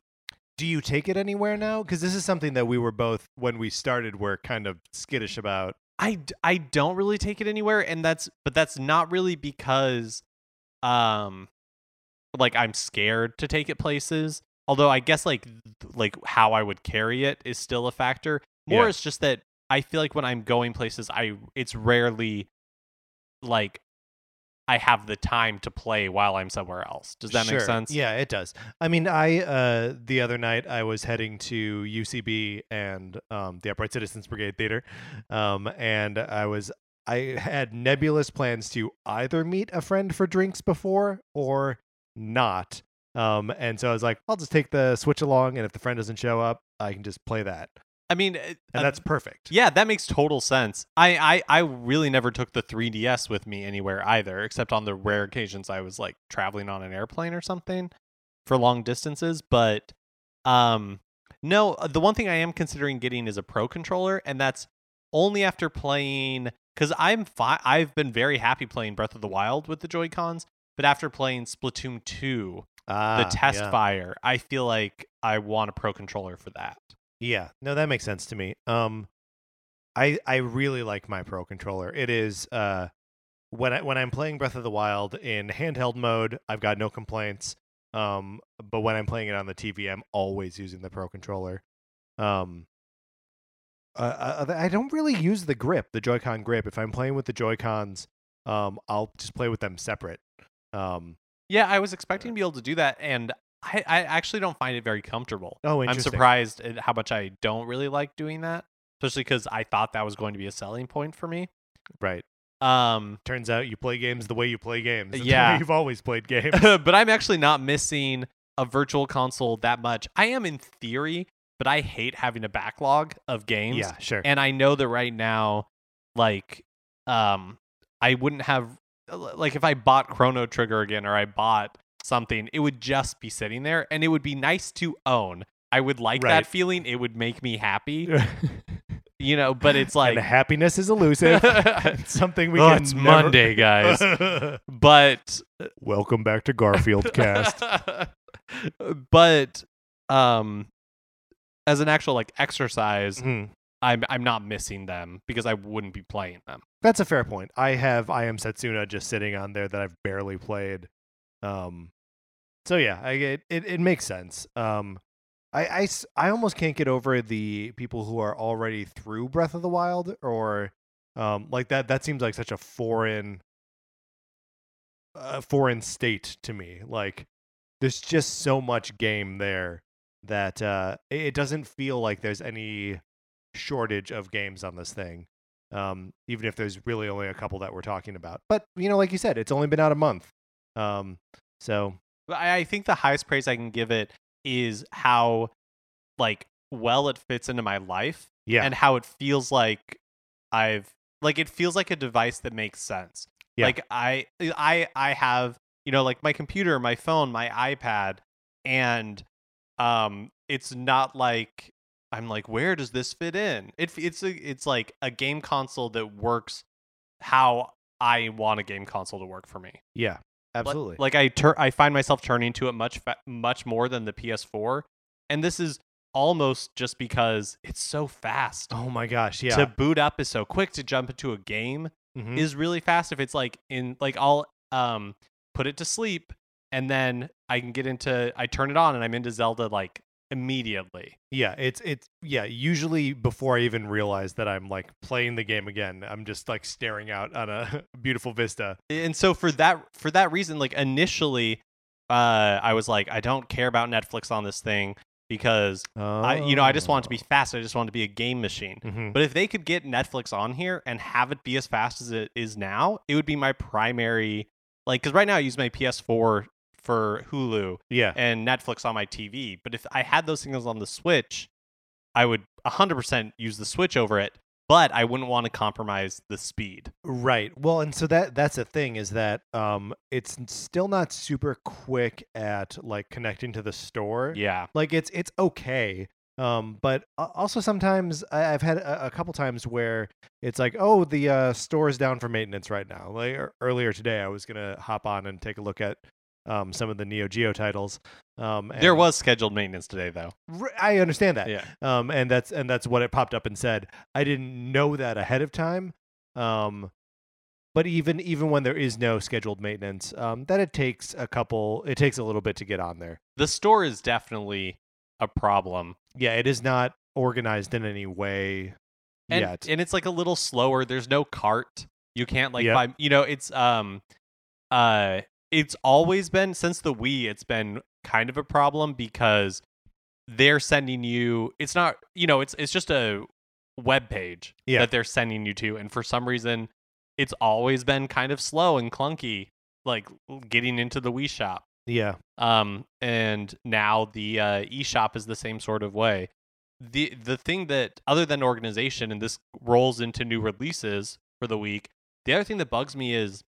Do you take it anywhere now? Because this is something that we were both when we started were kind of skittish about. I I don't really take it anywhere, and that's but that's not really because, um, like I'm scared to take it places. Although I guess like like how I would carry it is still a factor. More Yeah. it's just that I feel like when I'm going places, I it's rarely like I have the time to play while I'm somewhere else. Does that make sense? Yeah, it does. I mean, I uh, the other night I was heading to UCB and um, the Upright Citizens Brigade Theater, um, and I was I had nebulous plans to either meet a friend for drinks before or not. Um, and so I was like, I'll just take the Switch along, and if the friend doesn't show up, I can just play that, I mean, uh, and uh, that's perfect. Yeah, that makes total sense. I, I I really never took the 3DS with me anywhere either, except on the rare occasions I was like traveling on an airplane or something for long distances. But um, no, uh, the one thing I am considering getting is a pro controller, and that's only after playing because I'm fi- I've been very happy playing Breath of the Wild with the Joy Cons, but after playing Splatoon 2, Ah, the test yeah. fire, I feel like I want a pro controller for that. Yeah, no, that makes sense to me. Um, I I really like my Pro controller. It is uh, when I when I'm playing Breath of the Wild in handheld mode, I've got no complaints. Um, but when I'm playing it on the TV, I'm always using the Pro controller. Um, uh, uh, I don't really use the grip, the Joy-Con grip. If I'm playing with the Joy-Cons, um, I'll just play with them separate. Um, Yeah, I was expecting to be able to do that, and I, I actually don't find it very comfortable. oh, I'm surprised at how much I don't really like doing that, especially because I thought that was going to be a selling point for me. Right. Um, Turns out you play games the way you play games. It's the way Yeah. you've always played games. but I'm actually not missing a virtual console that much. I am in theory, but I hate having a backlog of games. yeah, sure. And I know that right now, like, um, I wouldn't have like if I bought Chrono Trigger again or I bought something, it would just be sitting there, and it would be nice to own. I would like Right. that feeling. It would make me happy, you know. But it's like and happiness is elusive. it's something we oh, can it's never- Monday, guys. but Welcome back to Garfield Cast. but um, as an actual like exercise, Mhm. I'm I'm not missing them because I wouldn't be playing them. That's a fair point. I have I am Setsuna just sitting on there that I've barely played. Um, so yeah, I it it, it makes sense. Um, I, I, I almost can't get over the people who are already through Breath of the Wild or um like that. That seems like such a foreign, uh, foreign state to me. Like there's just so much game there that uh, it it doesn't feel like there's any shortage of games on this thing um, even if there's really only a couple that we're talking about. But you know, like you said, it's only been out a month, um, so I, I think the highest praise I can give it is how like well it fits into my life yeah, and how it feels like I've like it feels like a device that makes sense. Yeah. Like I I I have, you know, like my computer, my phone, my iPad and um it's not like I'm like where does this fit in? It it's a, it's like a game console that works how I want a game console to work for me. yeah, Absolutely. Like, I tur- I find myself turning to it much fa- much more than the PS4, and this is almost just because it's so fast. oh my gosh, yeah, To boot up is so quick. To jump into a game Mhm. is really fast. If it's like in like I'll um put it to sleep and then I can get into I turn it on and I'm into Zelda like immediately. yeah. It's it's yeah. Usually before I even realize that I'm like playing the game again, I'm just like staring out on a beautiful vista. and so for that for that reason like initially uh i was like i don't care about netflix on this thing because i you know i just want it to be fast i just want it to be a game machine Mhm. but if they could get netflix on here and have it be as fast as it is now it would be my primary like because right now i use my ps4 for hulu Yeah, and netflix on my tv but if i had those things on the switch i would 100% use the switch over it but i wouldn't want to compromise the speed Right. Well, and so that that's the thing is that um it's still not super quick at like connecting to the store. yeah Like it's it's okay. Um but also sometimes I've had a, a couple times where it's like, "Oh, the uh store is down for maintenance right now." Like earlier today I was going to hop on and take a look at um some of the Neo Geo titles. Um there was scheduled maintenance today though I understand that yeah um, and that's and that's what it popped up and said. I didn't know that ahead of time. Um, but even even when there is no scheduled maintenance, um, that it takes a couple, it takes a little bit to get on there. the store is definitely a problem Yeah, it is not organized in any way and yet. and it's like a little slower there's no cart you can't like Yep. buy you know it's um uh it's always been since the Wii it's been kind of a problem because they're sending you it's not you know it's it's just a web page Yeah. that they're sending you to and for some reason it's always been kind of slow and clunky like getting into the Wii shop. Yeah, um and now the uh eShop is the same sort of way. The the thing that other than organization and this rolls into new releases for the week the other thing that bugs me is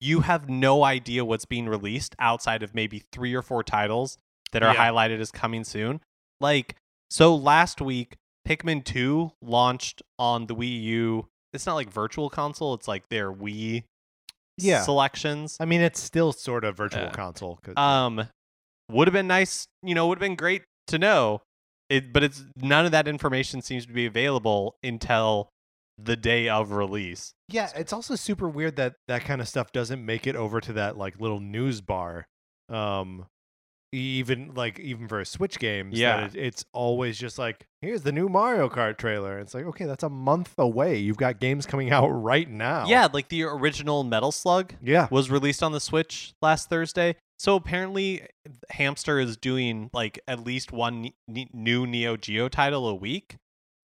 you have no idea what's being released outside of maybe three or four titles that are Yeah. highlighted as coming soon like so last week pikmin 2 launched on the wii u it's not like virtual console it's like their wii Yeah. selections I mean, it's still sort of virtual Yeah. console. um would have been nice you know would have been great to know it but it's none of that information seems to be available until the day of release yeah, it's also super weird that that kind of stuff doesn't make it over to that like little news bar. Um, even like even for a Switch games, that Yeah. it- it's always just like here's the new Mario Kart trailer. It's like okay, that's a month away. You've got games coming out right now. Yeah, like the original Metal Slug yeah, was released on the Switch last Thursday. So apparently, Hamster is doing like at least one ne- ne- new Neo Geo title a week.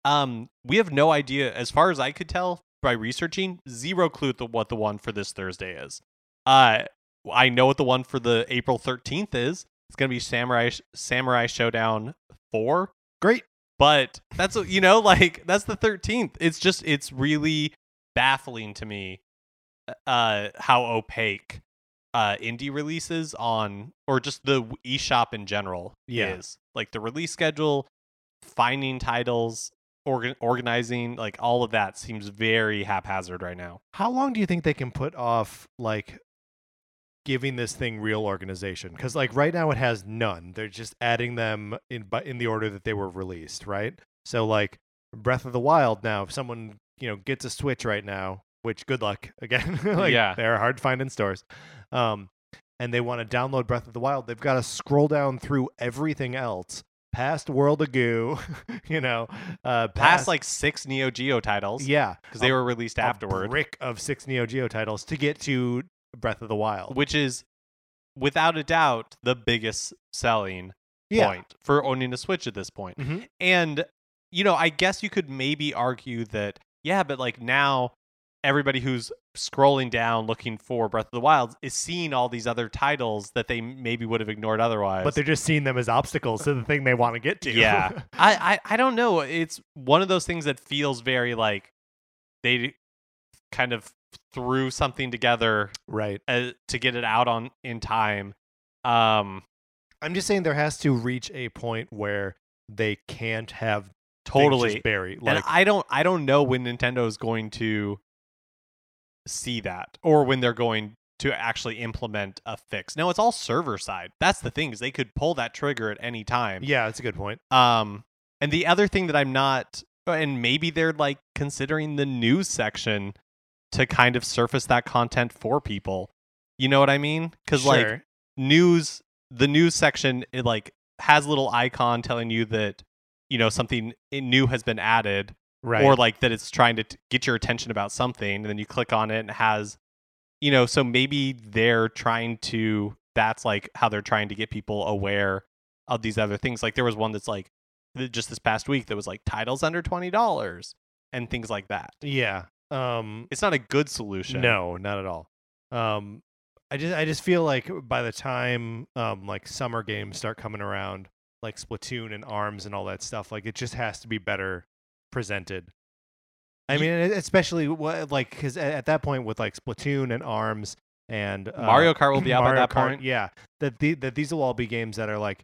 Um, we have no idea, as far as I could tell by researching, zero clue to what the one for this Thursday is. Uh, I know what the one for the April thirteenth is. It's gonna be Samurai Samurai Showdown four great. but that's you know like that's the 13th it's just it's really baffling to me uh how opaque uh indie releases on or just the eShop in general Yeah. is like the release schedule finding titles organ- organizing like all of that seems very haphazard right now How long do you think they can put off like giving this thing real organization? Because like right now it has none. They're just adding them in but in the order that they were released, right? So like Breath of the Wild now, if someone you know gets a Switch right now, which good luck again, like Yeah. they're hard to find in stores. Um, and they want to download Breath of the Wild, they've got to scroll down through everything else. Past World of Goo, you know, uh, past like six neo geo titles yeah, because they were released afterward brick of six Neo Geo titles to get to Breath of the Wild. which is without a doubt the biggest selling point for owning a Switch at this point. Mhm. And you know, I guess you could maybe argue that yeah, but like now everybody who's scrolling down looking for Breath of the Wild is seeing all these other titles that they maybe would have ignored otherwise. But they're just seeing them as obstacles to the thing they want to get to. yeah. I, I I don't know. It's one of those things that feels very like they kind of threw something together right. uh, to get it out on in time. Um I'm just saying there has to reach a point where they can't have totally just buried. and I don't I don't know when Nintendo is going to see that or when they're going to actually implement a fix. Now it's all server side. That's the thing is they could pull that trigger at any time. yeah, that's a good point. Um and the other thing that I'm not and maybe they're like considering the news section to kind of surface that content for people. You know what I mean? Cuz like news the news section it like has a little icon telling you that you know something new has been added right. or like that it's trying to t- get your attention about something and then you click on it and it has you know so maybe they're trying to that's like how they're trying to get people aware of these other things like there was one that's like just this past week that was like titles under $20 and things like that yeah. Um it's not a good solution No, not at all. Um, I just I just feel like by the time um like summer games start coming around, like Splatoon and Arms and all that stuff, like it just has to be better presented. I mean, especially what like because at, at that point with like Splatoon and Arms and uh, Mario Kart will be out by that Kart, point. Yeah, that the, that these will all be games that are like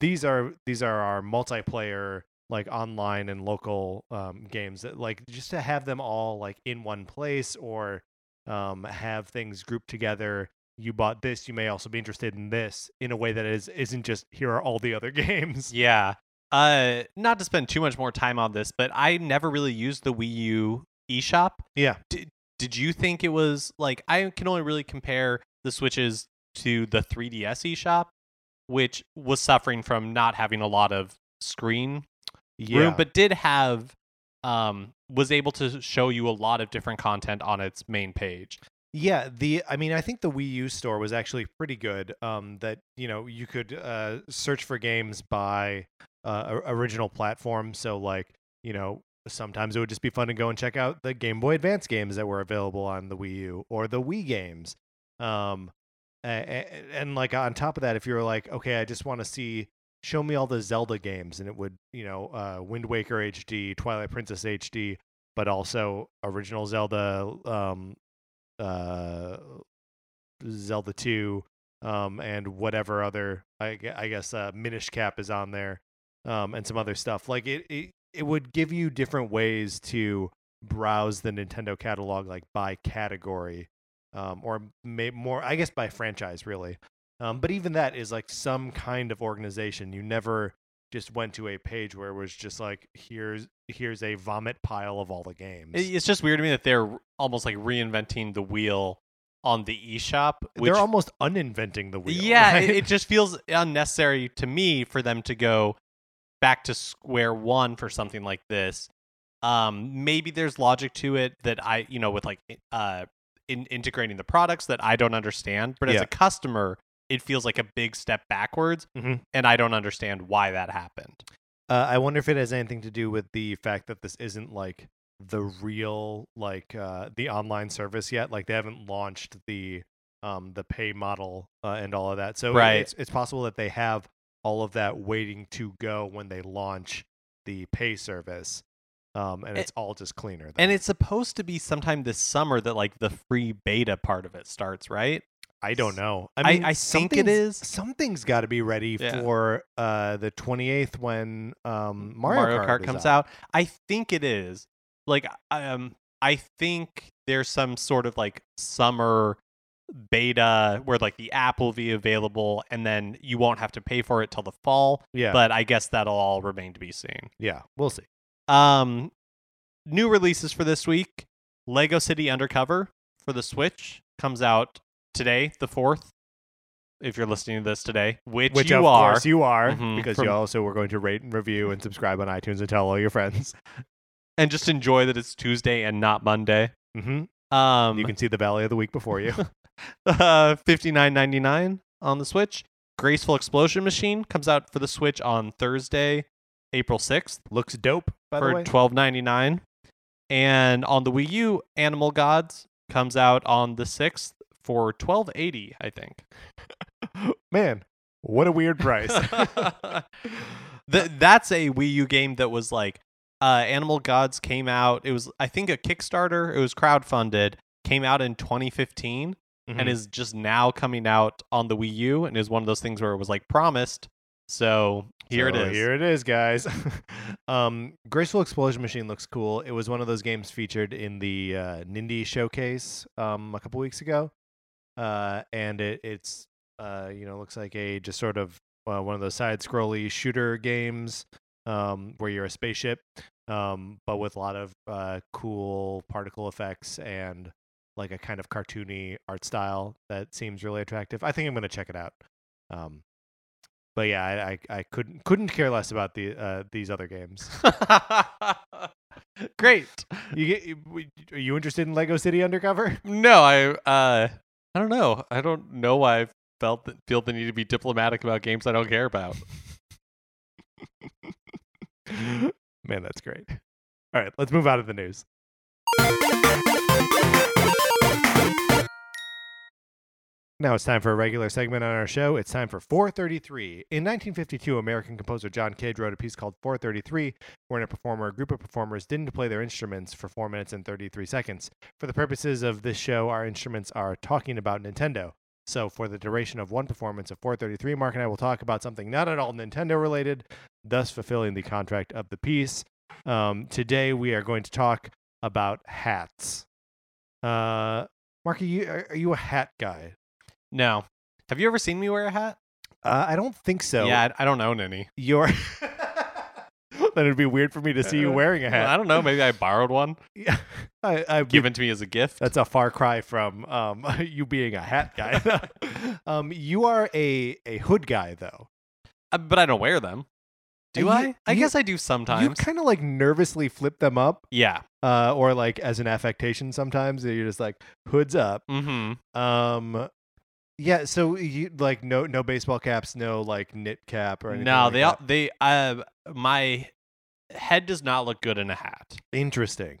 these are these are our multiplayer like online and local um, games that like just to have them all like in one place or um, have things grouped together. You bought this, you may also be interested in this in a way that is isn't just here are all the other games. Yeah. Uh not to spend too much more time on this, but I never really used the Wii U eShop. Yeah. Did did you think it was like I can only really compare the Switches to the 3DS eShop, which was suffering from not having a lot of screen Yeah, room, but did have um was able to show you a lot of different content on its main page. Yeah, the I mean, I think the Wii U store was actually pretty good. Um, that you know you could uh, search for games by uh, original platform. So like you know sometimes it would just be fun to go and check out the Game Boy Advance games that were available on the Wii U or the Wii games. Um, a- a- and, like on top of that, if you're like, okay, I just want to see, show me all the Zelda games, and it would you know uh, Wind Waker HD, Twilight Princess HD, but also original Zelda. Um, uh Zelda 2 um and whatever other I, I guess uh Minish Cap is on there um and some other stuff like it, it it would give you different ways to browse the Nintendo catalog like by category um or may, more I guess by franchise really um but even that is like some kind of organization you never just went to a page where it was just like here's here's a vomit pile of all the games It's just weird to me that they're almost like reinventing the wheel on the eShop. Which, They're almost uninventing the wheel. yeah, right? it, it just feels unnecessary to me for them to go back to square one for something like this. Um, maybe there's logic to it that I, you know, with like uh, in integrating the products that I don't understand. But as Yeah. a customer, it feels like a big step backwards, Mhm. and I don't understand why that happened. Uh, I wonder if it has anything to do with the fact that this isn't like the real like uh, the online service yet. Like they haven't launched the um, the pay model uh, and all of that. So Right. it's it's possible that they have all of that waiting to go when they launch the pay service, um, and A- it's all just cleaner. And it's supposed to be sometime this summer that like the free beta part of it starts, right? I don't know. I- I mean, I think it is. Something's got to be ready Yeah. for uh, the 28th when um, Mario, Kart, is comes out. I think it is. Like um I think there's some sort of like summer beta where like the app will be available and then you won't have to pay for it till the fall, Yeah, but I guess that'll all remain to be seen. yeah, we'll see. Um new releases for this week. Lego City Undercover for the Switch comes out today, the 4th. If you're listening to this today, which, Which you of are. course you are, Mhm, because from- you also were going to rate and review and subscribe on iTunes and tell all your friends. and just enjoy that it's Tuesday and not Monday. hmm Um, you can see the Valley of the Week before you. uh, fifty nine ninety nine on the Switch. Graceful Explosion Machine comes out for the Switch on Thursday, April sixth Looks dope, by the for way. twelve ninety nine, and on the Wii U, Animal Gods comes out on the sixth for twelve eighty, I think. Man, what a weird price. Th- that's a Wii U game that was like uh, Animal Gods came out. It was I think a Kickstarter. It was crowdfunded. Came out in 2015 and Mhm. is just now coming out on the Wii U and is one of those things where it was like promised. So here it So is. Here it is, guys. um, Graceful Explosion Machine looks cool. It was one of those games featured in the uh, Nindy showcase um, a couple weeks ago, uh, and it, it's uh, you know looks like a just sort of uh, one of those side scrolly shooter games um, where you're a spaceship, um, but with a lot of uh, cool particle effects and like a kind of cartoony art style that seems really attractive. I think I'm gonna check it out. Um, but yeah, I, I, I couldn't couldn't care less about the uh, these other games. Great. You get, you- are you interested in Lego City Undercover? No, I uh I don't know. I don't know why I felt that feel the need to be diplomatic about games I don't care about. Man, that's great. All right, let's move out of the news. Now it's time for a regular segment on our show. It's time for 433. In 1952, American composer John Cage wrote a piece called 433, wherein a performer, a group of performers, didn't play their instruments for 4 minutes and 33 seconds. For the purposes of this show, our instruments are talking about Nintendo. So, for the duration of one performance of 433, Mark and I will talk about something not at all Nintendo related, thus fulfilling the contract of the piece. Um, today, we are going to talk about hats. Uh, Mark, are you, are are you a hat guy? No. Have you ever seen me wear a hat? Uh, I don't think so. yeah, I, I don't own any. You're. then it'd be weird for me to see you wearing a Well, I don't know. Maybe I borrowed one, Yeah, I, I given to me as a gift. That's a far cry from um, you being a hat guy. um, you are a, a hood guy, though. Uh, but I don't wear them. Do You- I? I you- guess I do sometimes. You kind of like nervously flip them up, yeah. uh, or like as an affectation sometimes. You're just like hoods up. Mm-hmm. Um, yeah. So you like no no baseball caps, no like knit cap or anything. No, like they all that? they uh my head does not look good in a hat. interesting.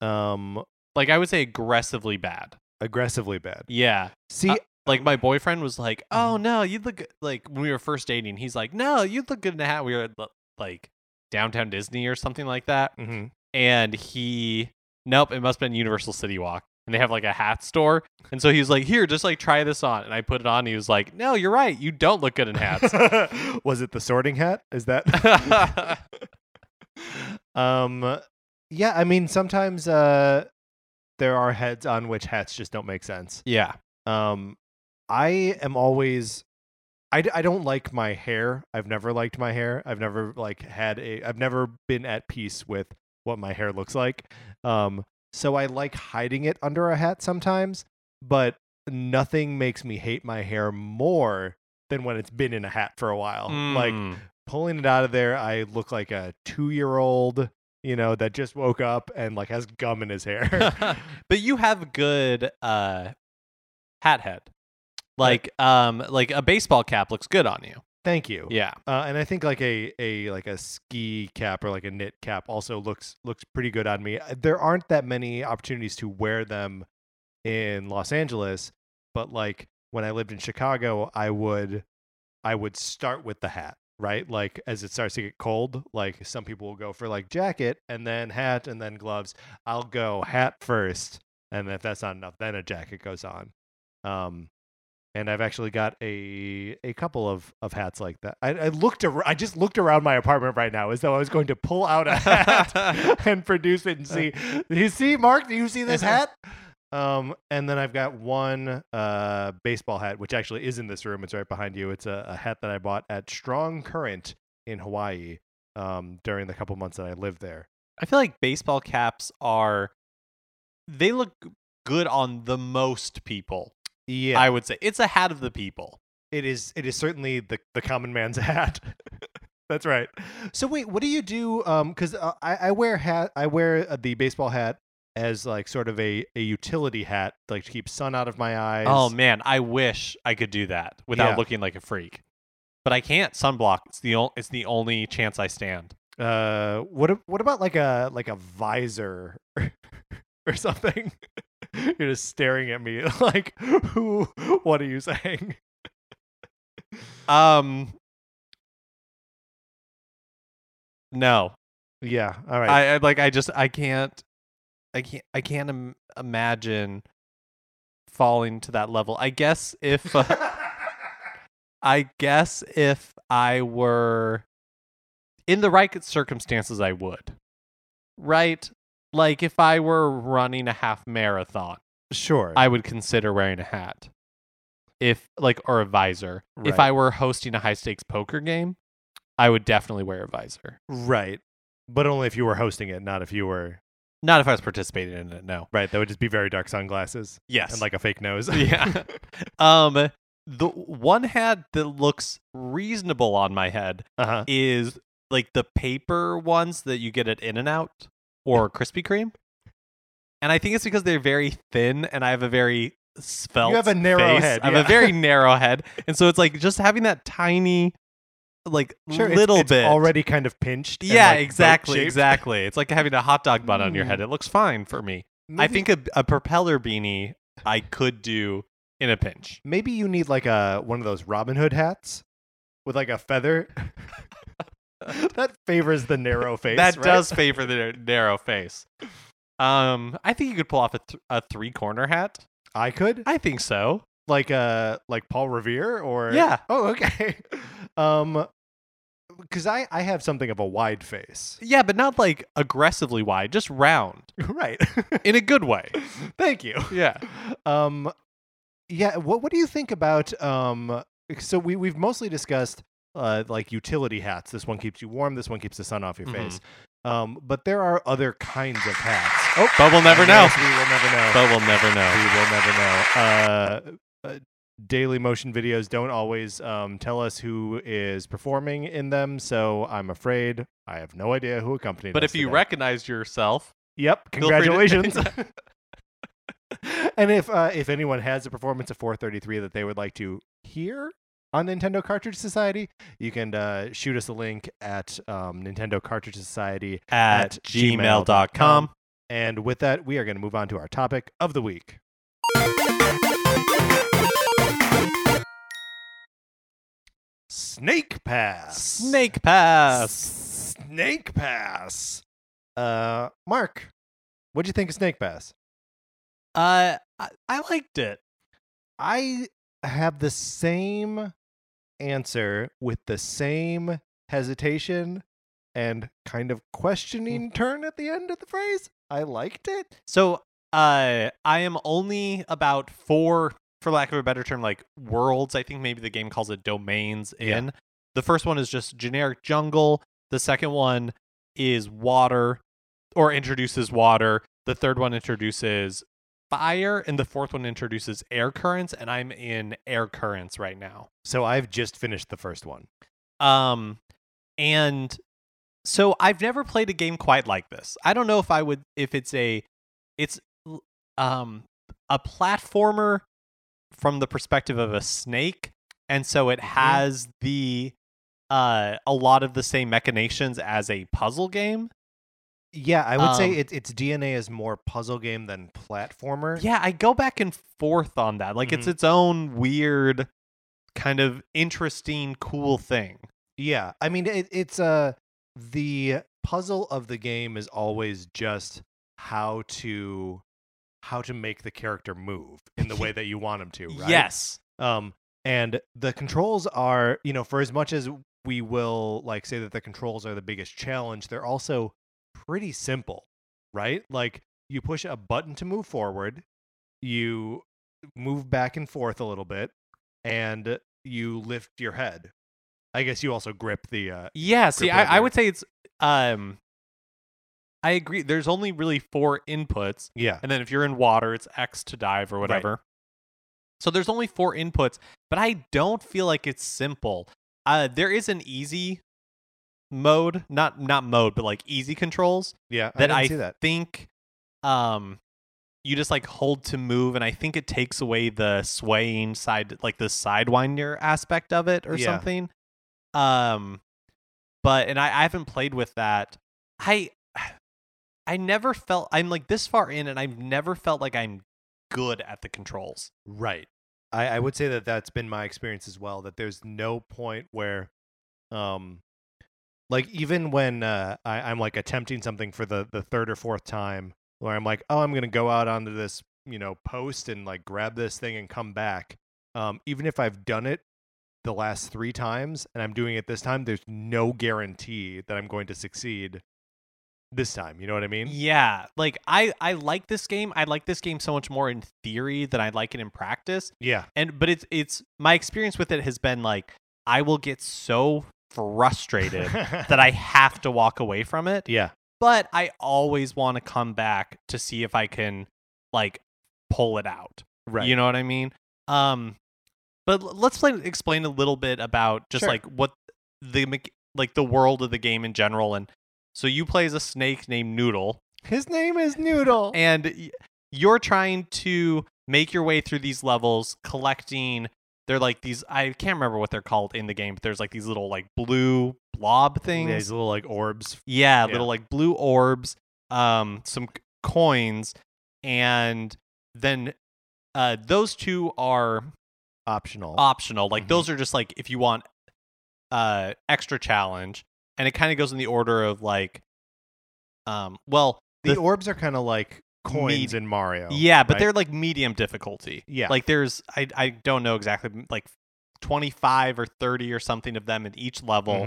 Um, Like I would say aggressively bad. aggressively bad. Yeah. See, Uh, Like my boyfriend was like, "Oh Mhm. no, you look good-" like when we were first dating. He's like, "No, you look good in a hat." We were at like downtown Disney or something like that, mhm. and he nope, it must have been Universal City Walk. And they have like a hat store. And so he was like, Here, just like try this on. And I put it on. And he was like, No, you're right. You don't look good in hats. was it the sorting hat? Is that? um, yeah. I mean, sometimes uh, there are heads on which hats just don't make sense. yeah. Um, I am always. I, d- I don't like my hair. I've never liked my hair. I've never like had a. I've never been at peace with what my hair looks like. Um, so I like hiding it under a hat sometimes. But nothing makes me hate my hair more than when it's been in a hat for a while. Like Mm. pulling it out of there, I look like a two year old, you know, that just woke up and like has gum in his hair. but you have good uh hat head. Like um like a baseball cap looks good on you. Thank you. Yeah. Uh, and I think like a a like a ski cap or like a knit cap also looks looks pretty good on me. There aren't that many opportunities to wear them in Los Angeles, but like when I lived in Chicago, I would I would start with the hat, right? Like as it starts to get cold, like some people will go for like jacket and then hat and then gloves. I'll go hat first, and if that's not enough, then a jacket goes on. Um, and I've actually got a a couple of, of hats like that. I, I looked ar- I just looked around my apartment right now as though I was going to pull out a hat and produce it and see. Do you see, Mark? Do you see this hat? Um, and then I've got one uh baseball hat, which actually is in this room. It's right behind you. It's a, a hat that I bought at Strong Current in Hawaii um during the couple months that I lived there. I feel like baseball caps are they look good on the most people. Yeah, I would say it's a hat of the people. It is. It is certainly the the common man's hat. That's right. So wait, what do you do? Um, because uh, I I wear hat. I wear uh, the baseball hat as like sort of a a utility hat, like to keep sun out of my eyes. Oh man, I wish I could do that without Yeah. looking like a freak. But I can't. Sunblock. It's the o- it's the only chance I stand. Uh, what a- what about like a like a visor or something? You're just staring at me like, who? What are you saying? Um No. Yeah. All right. I, I like I just I can't I can't I can't Im- imagine falling to that level. I guess if uh, I guess if I were in the right circumstances, I would. Right? Like if I were running a half marathon, sure. I would consider wearing a hat. If like or a visor. If I were hosting a high stakes poker game, I would definitely wear a visor. right. But only if you were hosting it, not if you were Not if I was participating in it, no. right. That would just be very dark sunglasses Yes. and like a fake nose. yeah. Um the one hat that looks reasonable on my head uh huh. is like the paper ones that you get at In-N-Out or Krispy Kreme. And I think it's because they're very thin and I have a very svelte have a narrow face. head, I have yeah. a very narrow head. And so it's like just having that tiny like Sure. it's- little it's bit already kind of pinched. and, yeah, like, exactly, boat-shaped. exactly. It's like having a hot dog bun on your head. Mm. It looks fine for me. I Maybe- think a, a propeller beanie I could do in a pinch. maybe you need like a one of those Robin Hood hats with like a feather. that favors the narrow face. that right? does favor the narrow face. Um, I think you could pull off a, th- a three corner hat. I could I think so. like uh like Paul Revere or Yeah. Oh, okay. um, because I I have something of a wide face. Yeah, but not like aggressively wide, just round right. in a good way. Thank you. Yeah. Um, yeah. What What do you think about um? So we we've mostly discussed uh like utility hats. This one keeps you warm. This one keeps the sun off your Mhm. face. Um, but there are other kinds of hats. Oh, But we'll never know. we will never know. But we'll never know. we will never know. Uh, uh, Dailymotion videos don't always um, tell us who is performing in them, so I'm afraid I have no idea who accompanied But if you today. recognize yourself, Yep, to- congratulations. and if uh, if anyone has a performance of 433 that they would like to hear on Nintendo Cartridge Society, you can uh, shoot us a link at um, Nintendo Cartridge Society. at, At gmail.com. gmail.com. And with that, we are going to move on to our topic of the week. Snake Pass. Snake Pass. Snake Pass. Uh, Mark, what'd you think of Snake Pass? Uh, I, I liked it. I have the same answer with the same hesitation and kind of questioning turn at the end of the phrase. I liked it. So, uh, I am only about four, for lack of a better term, like worlds. I think maybe the game calls it domains. Yeah. In the first one is just generic jungle. The second one is water, or introduces water. The third one introduces fire, and the fourth one introduces air currents, and I'm in air currents right now. So I've just finished the first one. Um, and so I've never played a game quite like this. I don't know if I would if it's a it's um a platformer from the perspective of a snake, and so it has the uh a lot of the same machinations as a puzzle game. Yeah, I would say Um, it, its DNA is more puzzle game than platformer. Yeah, I go back and forth on that. Like it's Mhm. its own weird kind of interesting cool thing. Yeah, I mean it, it's uh the puzzle of the game is always just how to how to make the character move in the way that you want him to, right? Yes. Um and the controls are, you know, for as much as we will like say that the controls are the biggest challenge, they're also pretty simple, right? Like you push a button to move forward, you move back and forth a little bit, and you lift your head. I guess you also grip the uh Yeah, see, I, I would say it's um I agree. There's only really four inputs, yeah. and then if you're in water, it's X to dive or whatever. So there's only four inputs, but I don't feel like it's simple. Uh there is an easy mode, not not mode, but like easy controls Yeah, I that I, see that. think um you just like hold to move and I think it takes away the swaying side like the sidewinder aspect of it or Yeah. something. Um but and I, I haven't played with that. I I never felt I'm like this far in and I've never felt like I'm good at the controls. Right. I, I would say that that's been my experience as well. That there's no point where, um, like even when uh, I, I'm like attempting something for the the third or fourth time, where I'm like, oh, I'm gonna go out onto this you know post and like grab this thing and come back. Um, even if I've done it the last three times and I'm doing it this time, there's no guarantee that I'm going to succeed this time. You know what I mean? Yeah, like I I like this game. I like this game so much more in theory than I like it in practice. Yeah. and but it's it's my experience with it has been like I will get so frustrated that I have to walk away from it, yeah. but I always want to come back to see if I can like pull it out. Right. You know what I mean? Um but let's play, explain a little bit about just Sure. like what the like the world of the game in general and so you play as a snake named Noodle His name is Noodle. and you're trying to make your way through these levels collecting they're like these i can't remember what they're called in the game but there's like these little like blue blob things Yeah, these little like orbs. yeah, yeah. little like blue orbs um some c- coins and then uh those two are Optional. optional like Mhm. those are just like if you want uh extra challenge and it kind of goes in the order of like um well the, the- orbs are kind of like coins Med- in Mario. Yeah, but right? they're like medium difficulty. Yeah. Like there's I I don't know exactly like 25 or 30 or something of them in each level.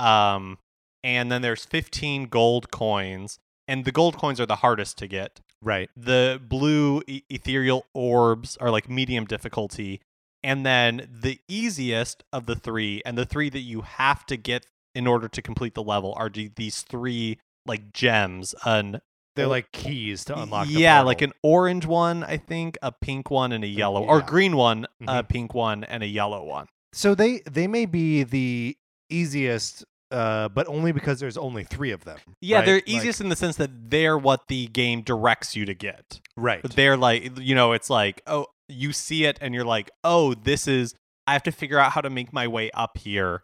Mhm. Um and then there's 15 gold coins and the gold coins are the hardest to get. right. The blue e- ethereal orbs are like medium difficulty and then the easiest of the 3 and the 3 that you have to get in order to complete the level are these three like gems an They're like keys to unlock. The yeah, like an orange one, I think, a pink one, and a yellow, or yeah. green one, a Mhm. pink one, and a yellow one. So they they may be the easiest, uh, but only because there's only three of them. Yeah, right? they're Like- easiest in the sense that they're what the game directs you to get. right. They're like, you know, it's like, oh, you see it, and you're like, oh, this is. I have to figure out how to make my way up here.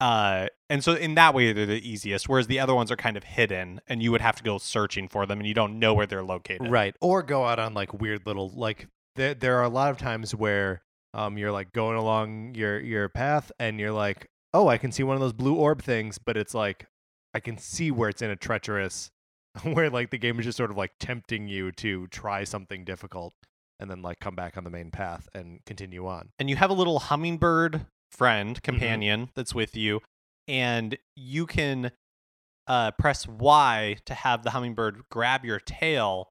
Uh, and so in that way, they're the easiest. Whereas the other ones are kind of hidden, and you would have to go searching for them, and you don't know where they're located. Right. Or go out on like weird little like there there are a lot of times where um you're like going along your your path and you're like, "Oh, I can see one of those blue orb things," but it's like I can see where it's in a treacherous where like the game is just sort of like tempting you to try something difficult and then like come back on the main path and continue on. and you have a little hummingbird friend Mm-hmm. companion that's with you and you can uh, press y to have the hummingbird grab your tail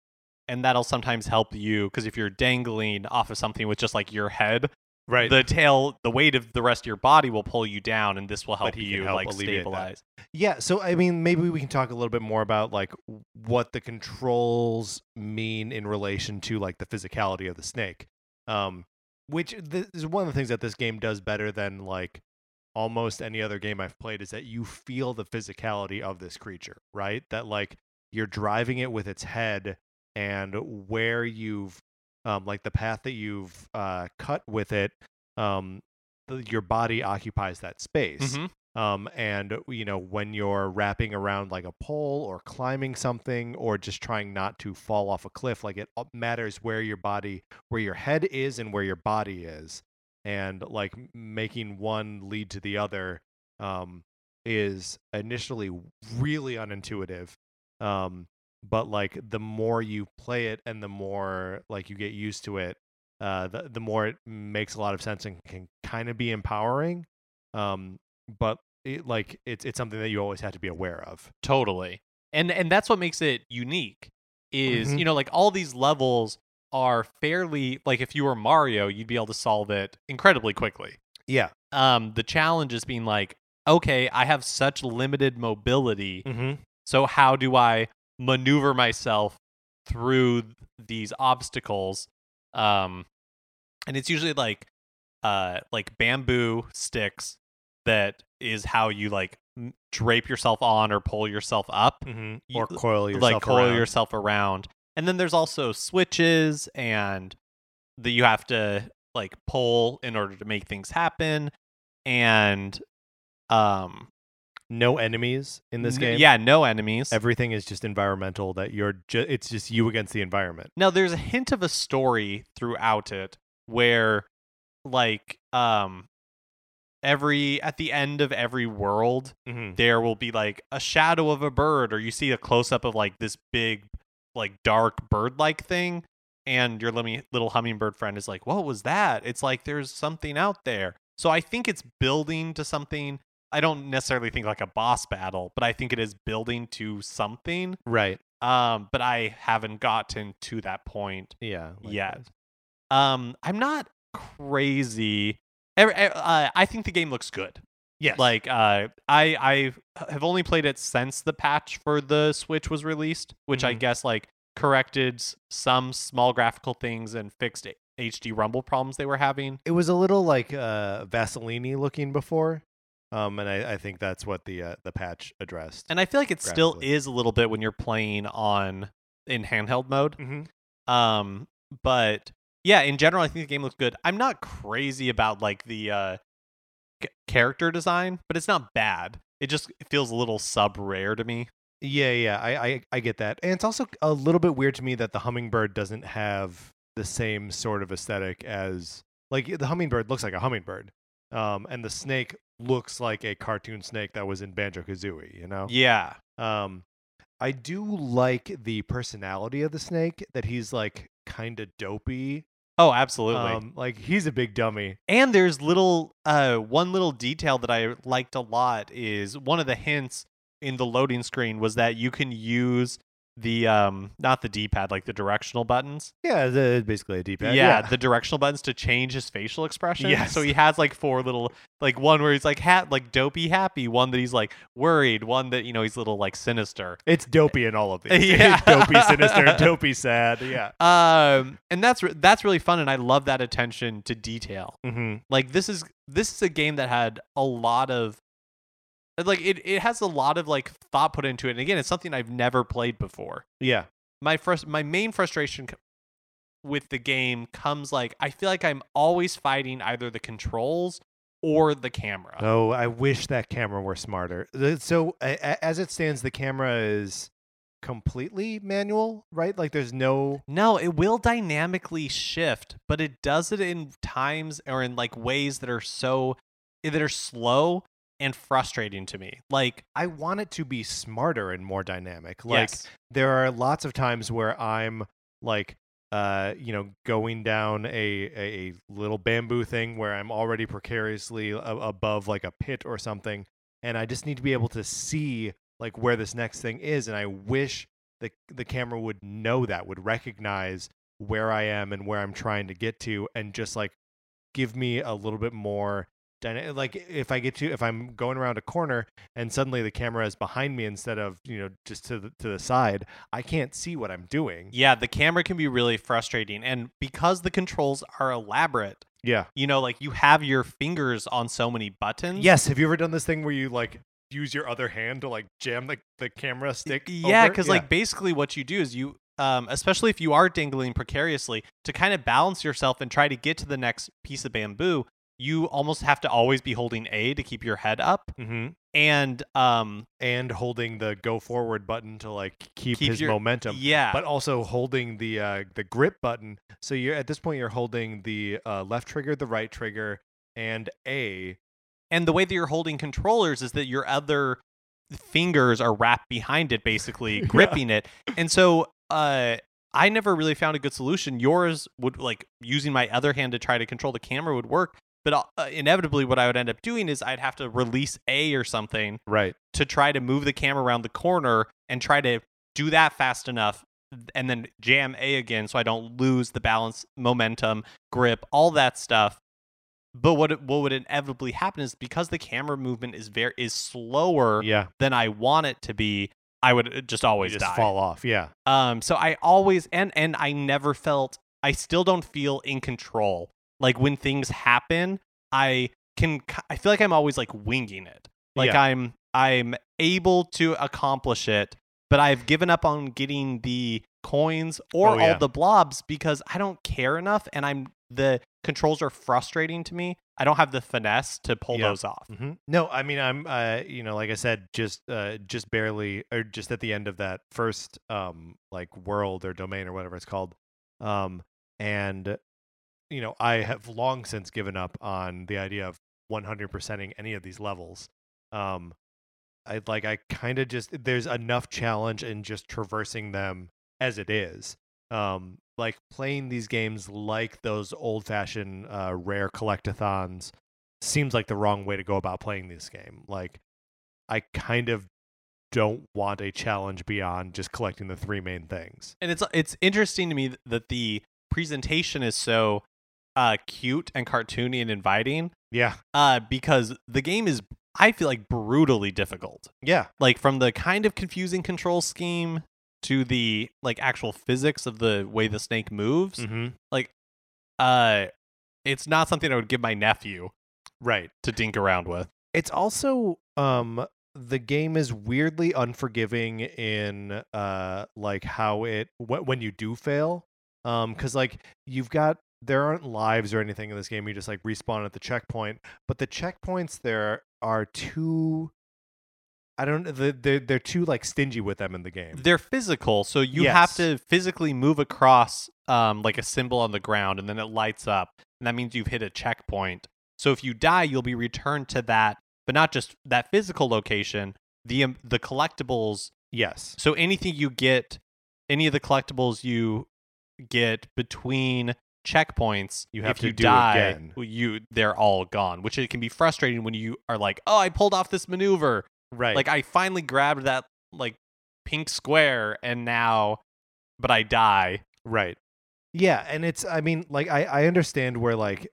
and that'll sometimes help you because if you're dangling off of something with just like your head Right. the tail, the weight of the rest of your body will pull you down, and this will help you help like alleviate that. stabilize. Yeah, so I mean, maybe we can talk a little bit more about like what the controls mean in relation to like the physicality of the snake. Um, which is one of the things that this game does better than like almost any other game I've played is that you feel the physicality of this creature, right? That like you're driving it with its head and where you've um like the path that you've uh cut with it um your body occupies that space Mhm. Um, and you know when you're wrapping around like a pole or climbing something or just trying not to fall off a cliff like it matters where your body where your head is and where your body is. And like making one lead to the other um, is initially really unintuitive um, but like the more you play it and the more like you get used to it uh, the, the more it makes a lot of sense and can kind of be empowering um, but it, like it's it's something that you always have to be aware of. Totally. And and that's what makes it unique is, Mhm. you know, like all these levels are fairly like if you were Mario, you'd be able to solve it incredibly quickly. Yeah. Um the challenge is being like, okay, I have such limited mobility, Mm-hmm. so how do I maneuver myself through th- these obstacles? Um and it's usually like uh like bamboo sticks that is how you like drape yourself on or pull yourself up Mm-hmm. You- Or coil yourself like coil around. yourself around. And then there's also switches and that you have to like pull in order to make things happen. And um No enemies in this n- game. Yeah, no enemies. Everything is just environmental. That you're ju- it's just you against the environment. now there's a hint of a story throughout it where like um every at the end of every world Mm-hmm. there will be like a shadow of a bird or you see a close up of like this big like dark bird like thing and your little hummingbird friend is like what was that it's like there's something out there so i think it's building to something i don't necessarily think like a boss battle but i think it is building to something Right. um but i haven't gotten to that point Yeah. yet likewise. um i'm not crazy Every- uh, i think the game looks good Yes. like uh i i have only played it since the patch for the switch was released which i Mhm. guess like corrected some small graphical things and fixed hd rumble problems they were having it was a little like uh Vaseline looking before. Um, and I, I think that's what the uh, the patch addressed. and i feel like it still is a little bit when you're playing on in handheld mode mm-hmm. um but yeah in general i think the game looks good i'm not crazy about like the uh c- character design but it's not bad it just feels a little sub rare to me Yeah, yeah, I, I I get that, and it's also a little bit weird to me that the hummingbird doesn't have the same sort of aesthetic as like the hummingbird looks like a hummingbird, um, and the snake looks like a cartoon snake that was in Banjo Kazooie. You know, yeah um, I do like the personality of the snake that he's like kind of dopey. Oh absolutely Um, like he's a big dummy. And there's little uh one little detail that I liked a lot is one of the hints in the loading screen was that you can use the um not the D-pad like the directional buttons. Yeah, it's basically a D-pad. yeah, the directional buttons to change his facial expression. yeah So he has like four little like one where he's like hat like dopey happy, one that he's like worried, one that you know he's a little like sinister. it's dopey in all of these. Yeah. dopey, sinister, dopey, sad. Yeah. Um and that's re- that's really fun and I love that attention to detail. Mm-hmm. like this is this is a game that had a lot of like it, it has a lot of like thought put into it and again it's something i've never played before Yeah. my first my main frustration with the game comes like i feel like i'm always fighting either the controls or the camera Oh, I wish that camera were smarter. So, as it stands, the camera is completely manual, right? Like, there's no. no it will dynamically shift but it does it in times or in like ways that are so that are slow and frustrating to me like I want it to be smarter and more dynamic. Like, yes there are lots of times where I'm like, uh, you know, going down a, a, little bamboo thing where I'm already precariously a- above like a pit or something, and I just need to be able to see like where this next thing is, and I wish the the camera would know that, would recognize where I am and where I'm trying to get to, and just like give me a little bit more dyna- like if I get to if I'm going around a corner and suddenly the camera is behind me instead of you know just to the to the side, I can't see what I'm doing. Yeah, the camera can be really frustrating. And because the controls are elaborate, Yeah. you know, like you have your fingers on so many buttons. Yes. Have you ever done this thing where you like use your other hand to like jam the, the camera stick? Yeah, because like basically what you do is you, um, especially if you are dangling precariously, to kind of balance yourself and try to get to the next piece of bamboo, you almost have to always be holding A to keep your head up. hmm And um, and holding the go forward button to like keep, Keep his your- momentum. yeah, But also holding the uh, the grip button. So you're at this point you're holding the uh, left trigger, the right trigger, and A. and the way that you're holding controllers is that your other fingers are wrapped behind it basically Yeah. gripping it and so uh i never really found a good solution yours would like using my other hand to try to control the camera would work but uh, inevitably what i would end up doing is i'd have to release a or something Right. to try to move the camera around the corner and try to do that fast enough and then jam a again so i don't lose the balance momentum grip all that stuff but what it- what would inevitably happen is because the camera movement is very is slower Yeah. than I want it to be, I would uh, just always just die. fall off. Yeah. Um, so I always and and I never felt I still don't feel in control. Like when things happen, I can I feel like I'm always like winging it. Like Yeah. I'm I'm able to accomplish it, but I've given up on getting the coins or Oh, yeah. all the blobs because I don't care enough and I'm the controls are frustrating to me. I don't have the finesse to pull Yeah. those off. hmm No, I mean I'm uh you know like I said just uh just barely or just at the end of that first um like world or domain or whatever it's called um and you know I have long since given up on the idea of 100%ing any of these levels. Um I like I kind of just there's enough challenge in just traversing them as it is. Um like playing these games like those old-fashioned uh rare collectathons seems like the wrong way to go about playing this game. Like, I kind of don't want a challenge beyond just collecting the three main things. and it's it's interesting to me that the presentation is so uh cute and cartoony and inviting. Yeah, uh because the game is i feel like brutally difficult. Yeah, like from the kind of confusing control scheme to the like actual physics of the way the snake moves mm-hmm. uh it's not something i would give my nephew right. to dink around with. It's also um the game is weirdly unforgiving in uh like how it wh- when you do fail. Um cuz like you've got there aren't lives or anything in this game you just like respawn at the checkpoint but the checkpoints there are too I don't they're they're too like stingy with them in the game. they're physical so you have to physically move across um like a symbol on the ground and then it lights up and that means you've hit a checkpoint so if you die you'll be returned to that but not just that physical location the um, the collectibles Yes. so anything you get any of the collectibles you get between checkpoints You have if to you do die again. you they're all gone which it can be frustrating when you are like oh i pulled off this maneuver Right. like I finally grabbed that like pink square and now but I die. Right. Yeah, and it's I mean, like I I understand where like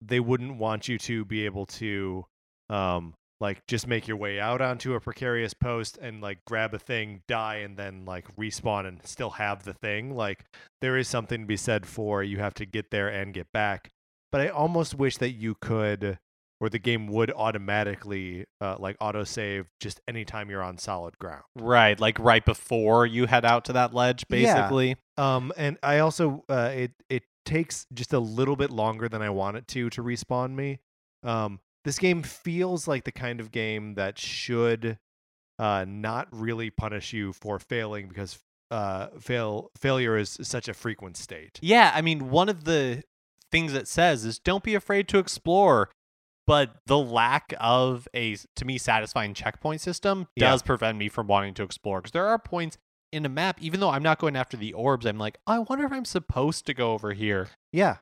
they wouldn't want you to be able to um like just make your way out onto a precarious post and like grab a thing, die and then like respawn and still have the thing. Like there is something to be said for you have to get there and get back. But I almost wish that you could or the game would automatically uh, like autosave just anytime you're on solid ground. Right, like right before you head out to that ledge Yeah. basically. Um, and I also uh, it it takes just a little bit longer than I want it to to respawn me. Um, this game feels like the kind of game that should uh not really punish you for failing because uh fail failure is such a frequent state. Yeah, I mean one of the things it says is don't be afraid to explore. But the lack of a to me satisfying checkpoint system Yeah. does prevent me from wanting to explore because there are points in a map even though I'm not going after the orbs I'm like I wonder if I'm supposed to go over here Yeah.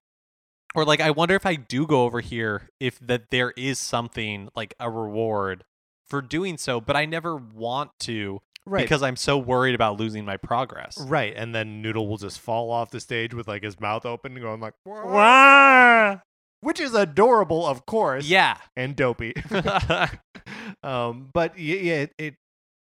Or like i wonder if i do go over here if that there is something like a reward for doing so but i never want to Right. because i'm so worried about losing my progress right, and then Noodle will just fall off the stage with like his mouth open, and going like, "Wah." Wah! which is adorable, of course. Yeah. and dopey. um, but yeah, it, it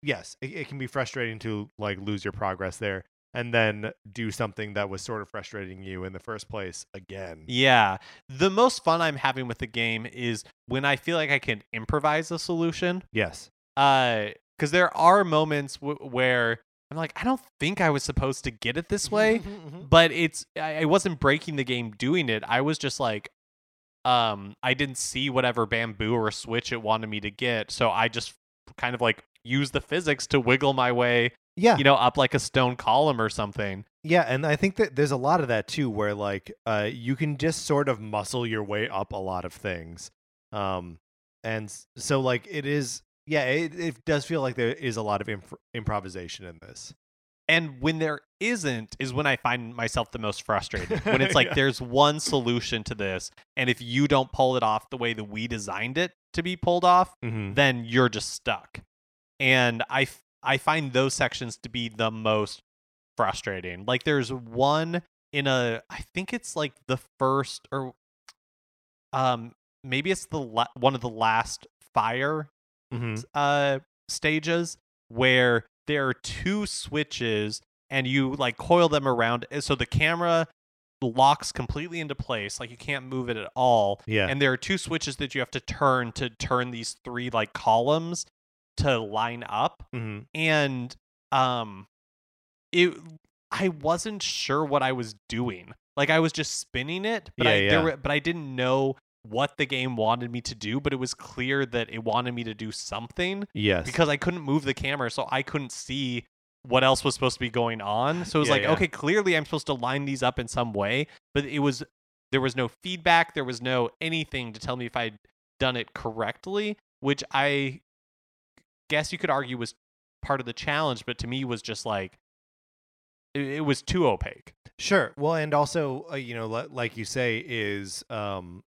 yes, it, it can be frustrating to like lose your progress there and then do something that was sort of frustrating you in the first place again. Yeah. The most fun I'm having with the game is when I feel like I can improvise a solution. Yes. Uh, because there are moments w- where I'm like, I don't think I was supposed to get it this way, but it's I, I wasn't breaking the game doing it. I was just like, um, I didn't see whatever bamboo or switch it wanted me to get, so I just kind of like use the physics to wiggle my way, yeah. you know, up like a stone column or something. Yeah, and I think that there's a lot of that too, where like uh, you can just sort of muscle your way up a lot of things, um, and so like it is. Yeah, it, it does feel like there is a lot of imp- improvisation in this. And when there isn't, is when I find myself the most frustrated. When it's like Yeah. there's one solution to this, and if you don't pull it off the way that we designed it to be pulled off, Mm-hmm. then you're just stuck. And I, I find those sections to be the most frustrating. Like there's one in a, I think it's like the first or, um, maybe it's the la- one of the last fire Mm-hmm. uh stages where there are two switches and you like coil them around uh, so the camera locks completely into place like you can't move it at all Yeah. and there are two switches that you have to turn to turn these three like columns to line up mm-hmm. and um it I wasn't sure what I was doing. Like I was just spinning it, but I Yeah, there yeah. were, but I didn't know what the game wanted me to do, but it was clear that it wanted me to do something Yes. because I couldn't move the camera, so I couldn't see what else was supposed to be going on. So it was Yeah, like, yeah. okay, clearly I'm supposed to line these up in some way, but it was there was no feedback, there was no anything to tell me if I'd done it correctly, which I guess you could argue was part of the challenge, but to me was just like it, it was too opaque. Sure. Well, and also, uh, you know, li- like you say, is um,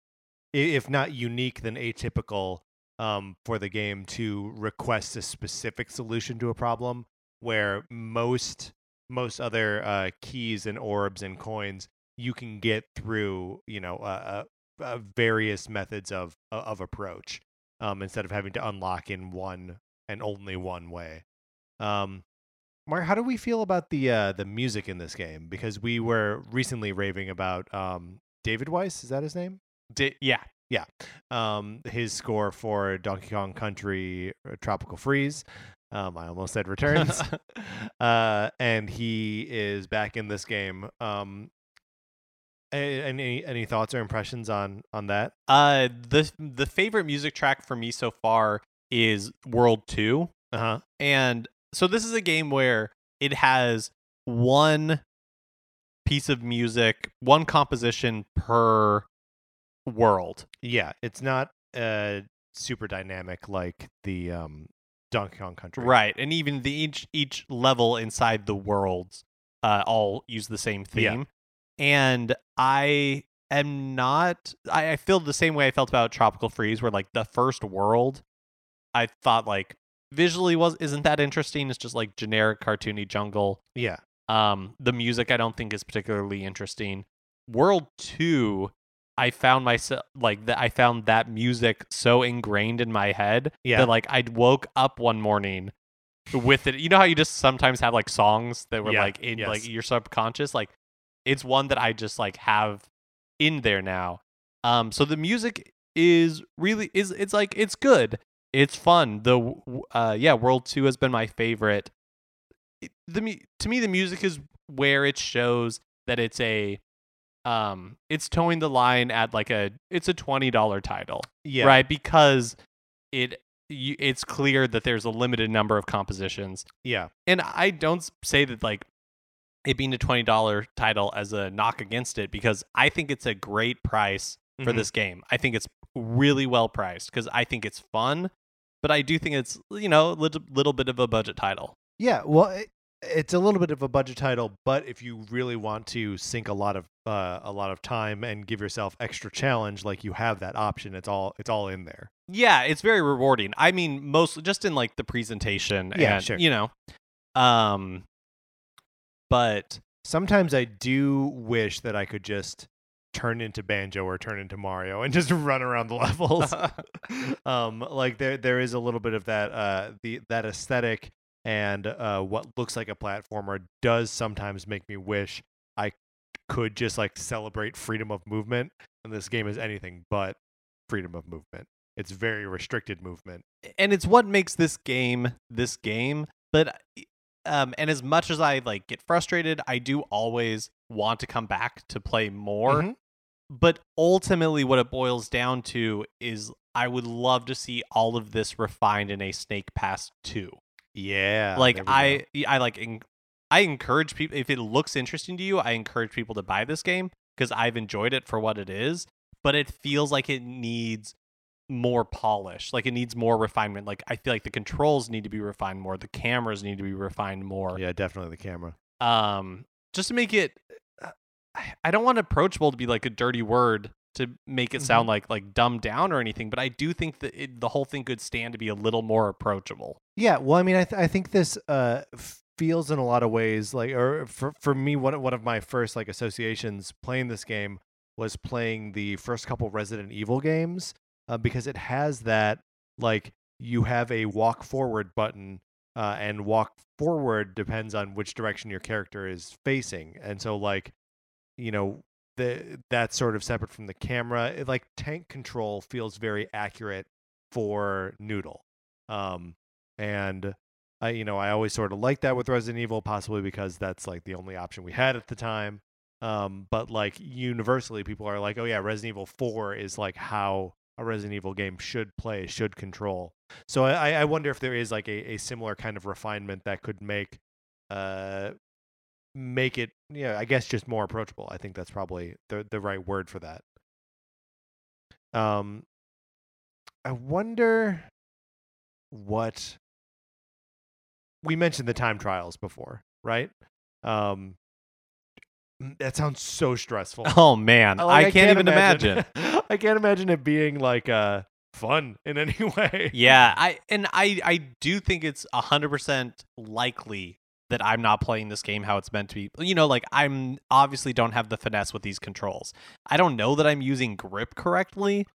if not unique, then atypical um, for the game to request a specific solution to a problem, where most most other uh, keys and orbs and coins you can get through, you know, uh, various methods of uh, of approach um, instead of having to unlock in one and only one way. Um, Mark, how do we feel about the uh, the music in this game? Because we were recently raving about um, David Wise. Is that his name? Di- yeah. Um, his score for Donkey Kong Country uh, Tropical Freeze. Um, I almost said returns. uh, and he is back in this game. Um, any any thoughts or impressions on on that? Uh the the favorite music track for me so far is World 2. Uh huh. And so this is a game where it has one piece of music, one composition per world. Yeah, it's not uh super dynamic like the um Donkey Kong Country. Right. And even the each each level inside the worlds uh all use the same Yeah. theme. And I am not I, I feel the same way I felt about Tropical Freeze where like the first world I thought like visually was isn't that interesting. It's just like generic cartoony jungle. Yeah. Um, the music I don't think is particularly interesting. World two, I found myself like that. I found that music so ingrained in my head Yeah. that like I woke up one morning with it. You know how you just sometimes have like songs that were Yeah, like in like your subconscious. Like it's one that I just like have in there now. Um, so the music is really is it's like it's good. It's fun. The uh yeah, World Two has been my favorite. The to me the music is where it shows that it's a um it's toeing the line at like a it's a twenty dollar title Yeah. right because it you, it's clear that there's a limited number of compositions Yeah. and I don't say that like it being a twenty dollar title as a knock against it because I think it's a great price for Mhm. this game. I think it's really well priced because I think it's fun, but I do think it's you know a little, little bit of a budget title. Yeah, well, it, it's a little bit of a budget title, but if you really want to sink a lot of uh, a lot of time and give yourself extra challenge, like you have that option, it's all it's all in there. Yeah, it's very rewarding. I mean, mostly just in like the presentation Yeah, and sure. you know, um, but Sometimes I do wish that I could just turn into Banjo or turn into Mario and just run around the levels. um, like there there is a little bit of that uh the that aesthetic and uh what looks like a platformer does sometimes make me wish I could just like celebrate freedom of movement and this game is anything but freedom of movement. It's very restricted movement. and it's what makes this game this game but um and as much as i like get frustrated i do always want to come back to play more Mhm. But ultimately what it boils down to is i would love to see all of this refined in a snake pass 2 Yeah. like go. i i like en- i encourage people if it looks interesting to you i encourage people to buy this game because i've enjoyed it for what it is but it feels like it needs more polish like it needs more refinement like i feel like the controls need to be refined more the cameras need to be refined more Yeah, definitely the camera. um just to make it I- don't want approachable to be like a dirty word to make it sound like like dumbed down or anything but i do think that it, the whole thing could stand to be a little more approachable. Yeah, well, I mean, I th- I think this uh feels in a lot of ways like, or for for me, one one of my first like associations playing this game was playing the first couple Resident Evil games uh, because it has that like you have a walk forward button uh, and walk forward depends on which direction your character is facing, and so like you know the that's sort of separate from the camera. It, like tank control feels very accurate for Noodle. Um, and I, you know, I always sort of like that with Resident Evil, possibly because that's like the only option we had at the time. Um, but like universally, people are like, oh yeah, Resident Evil Four is like how a Resident Evil game should play, should control. So I, I wonder if there is like a, a similar kind of refinement that could make, uh, make it, yeah, I guess just more approachable. I think that's probably the the right word for that. Um, I wonder what we mentioned the time trials before, right? Um, that sounds so stressful. oh man Like, i can't even imagine. I can't imagine it being like uh fun in any way. yeah i and i i do think it's 100% likely that i'm not playing this game how it's meant to be you know like i'm obviously don't have the finesse with these controls i don't know that i'm using grip correctly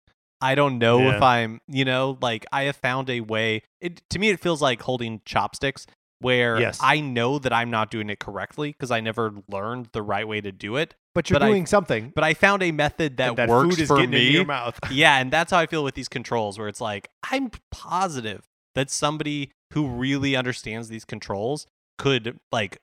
i don't know if i'm you know like i have found a way it to me it feels like holding chopsticks where Yes. i know that i'm not doing it correctly because i never learned the right way to do it But you're But I- doing something. but i found a method that, that works food is for getting me in your mouth. yeah, and that's how I feel with these controls, where it's like I'm positive that somebody who really understands these controls could like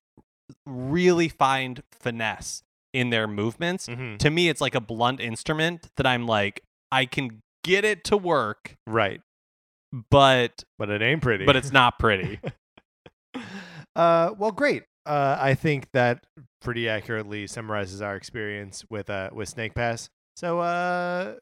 really find finesse in their movements. Mhm. To me, it's like a blunt instrument that I'm like I can get it to work, Right. but But it ain't pretty. but it's not pretty. uh, well, great. Uh, I think that pretty accurately summarizes our experience with uh with Snake Pass. So, uh,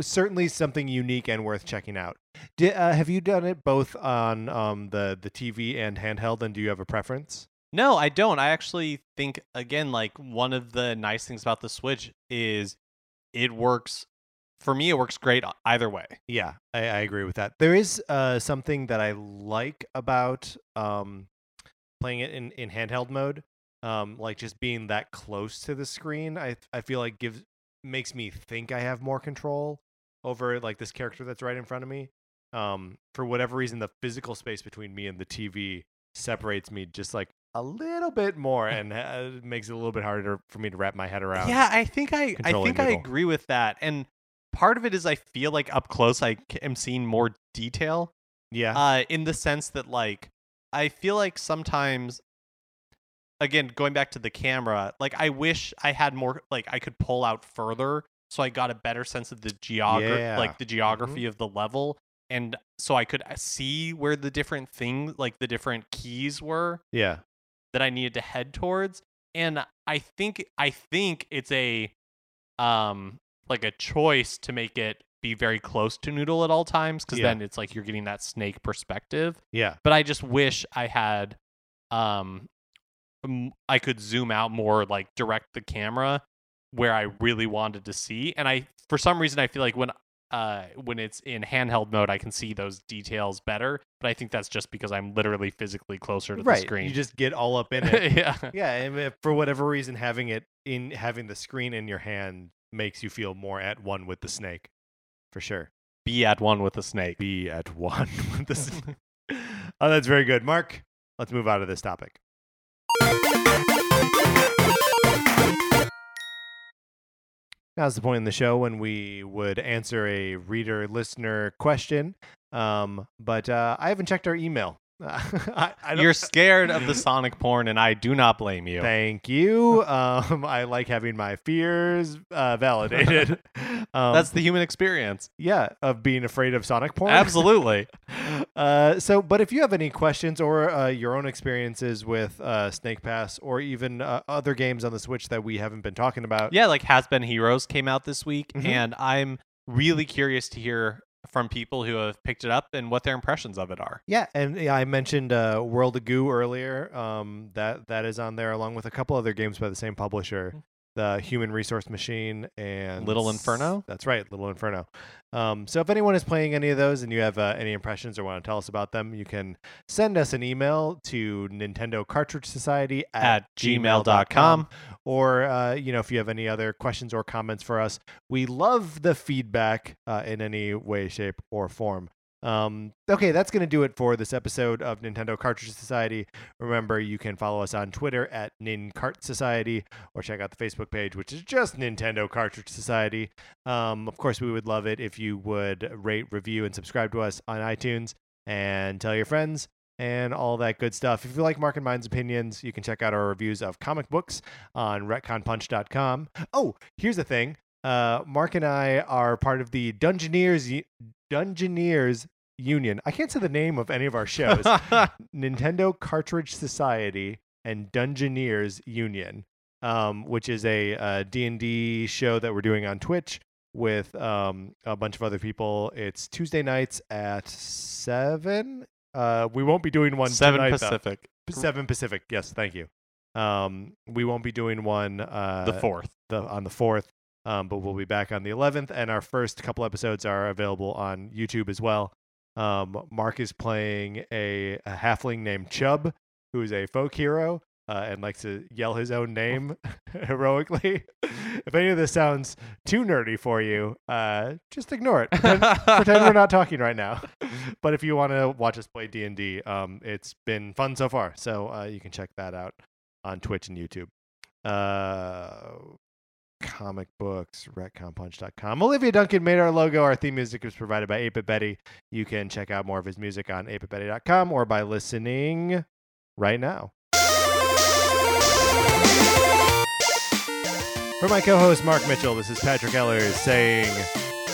certainly something unique and worth checking out. Uh, have you done it both on um the the TV and handheld? And do you have a preference? No, I don't. I actually think again, like one of the nice things about the Switch is it works. For me, it works great either way. Yeah, I, I agree with that. There is uh something that I like about um playing it in in handheld mode. Um, like just being that close to the screen, I I feel like gives makes me think I have more control over like this character that's right in front of me. Um, for whatever reason, the physical space between me and the TV separates me just like a little bit more, and uh, makes it a little bit harder for me to wrap my head around. Yeah, I think I I think I agree with that. And part of it is I feel like up close I am seeing more detail. yeah, Uh, in the sense that like I feel like sometimes, again, going back to the camera, like I wish I had more. Like I could pull out further, so I got a better sense of the geography, Yeah. like the geography of the level. And so I could uh, see where the different things, like the different keys were, yeah, that I needed to head towards. And I think I think it's a um like a choice to make it be very close to Noodle at all times because Yeah. then it's like you're getting that snake perspective. yeah. But I just wish I had um I could zoom out more like direct the camera where I really wanted to see. And I for some reason I feel like when uh when it's in handheld mode I can see those details better. But I think that's just because I'm literally physically closer to right. the screen. You just get all up in it. yeah. yeah, and for whatever reason, having it in having the screen in your hand makes you feel more at one with the snake, for sure. Be at one with the snake. Be at one with the snake. oh, that's very good, Mark. Let's move out of this topic. Now's the point in the show when we would answer a reader listener question. Um, but uh, I haven't checked our email. I, I You're scared of the Sonic porn, and I do not blame you. Thank you. Um, I like having my fears uh, validated. Um, That's the human experience. yeah of being afraid of Sonic porn. Absolutely. Uh, so, but if you have any questions or uh, your own experiences with uh, Snake Pass or even uh, other games on the Switch that we haven't been talking about, Yeah, like Has Been Heroes came out this week, Mhm. and I'm really curious to hear from people who have picked it up and what their impressions of it are. Yeah, and yeah, I mentioned uh, World of Goo earlier. Um, that that is on there along with a couple other games by the same publisher, the Human Resource Machine and Little Inferno? That's right, Little Inferno. Um, so if anyone is playing any of those and you have uh, any impressions or want to tell us about them, you can send us an email to Nintendo Cartridge Society at, At gmail.com. or uh, you know if you have any other questions or comments for us we love the feedback uh, in any way shape or form um, okay that's going to do it for this episode of nintendo cartridge society remember you can follow us on twitter at nincart society or check out the facebook page which is just nintendo cartridge society um, of course we would love it if you would rate review and subscribe to us on itunes and tell your friends and all that good stuff. If you like Mark and Mine's opinions, you can check out our reviews of comic books on retconpunch.com. Oh, here's the thing. Uh, Mark and I are part of the Dungeoneers Dungeoneers Union. I can't say the name of any of our shows. Nintendo Cartridge Society and Dungeoneers Union, um, which is a uh, D&D show that we're doing on Twitch with um, a bunch of other people. It's Tuesday nights at 7. Uh, we won't be doing one Seven tonight, though. Pacific, Seven Pacific. Yes, thank you. Um, we won't be doing one uh, the fourth. the on the fourth, um, but we'll be back on the eleventh, and our first couple episodes are available on YouTube as well. Um, Mark is playing a, a halfling named Chub, who is a folk hero uh, and likes to yell his own name heroically. if any of this sounds too nerdy for you, uh, just ignore it. Pretend, pretend we're not talking right now. but if you want to watch us play D and D, um, it's been fun so far. So uh, you can check that out on Twitch and YouTube. Comic books, retconpunch.com. Olivia Duncan made our logo. Our theme music was provided by 8 Betty. You can check out more of his music on 8bitbetty.com or by listening right now. For my co host, Mark Mitchell, this is Patrick Ehlers saying,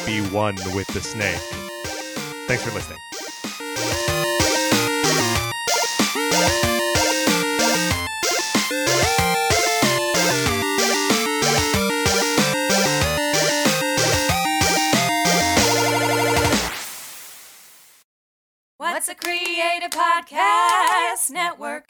Be one with the snake. Thanks for listening. What's a Creative Podcast Network?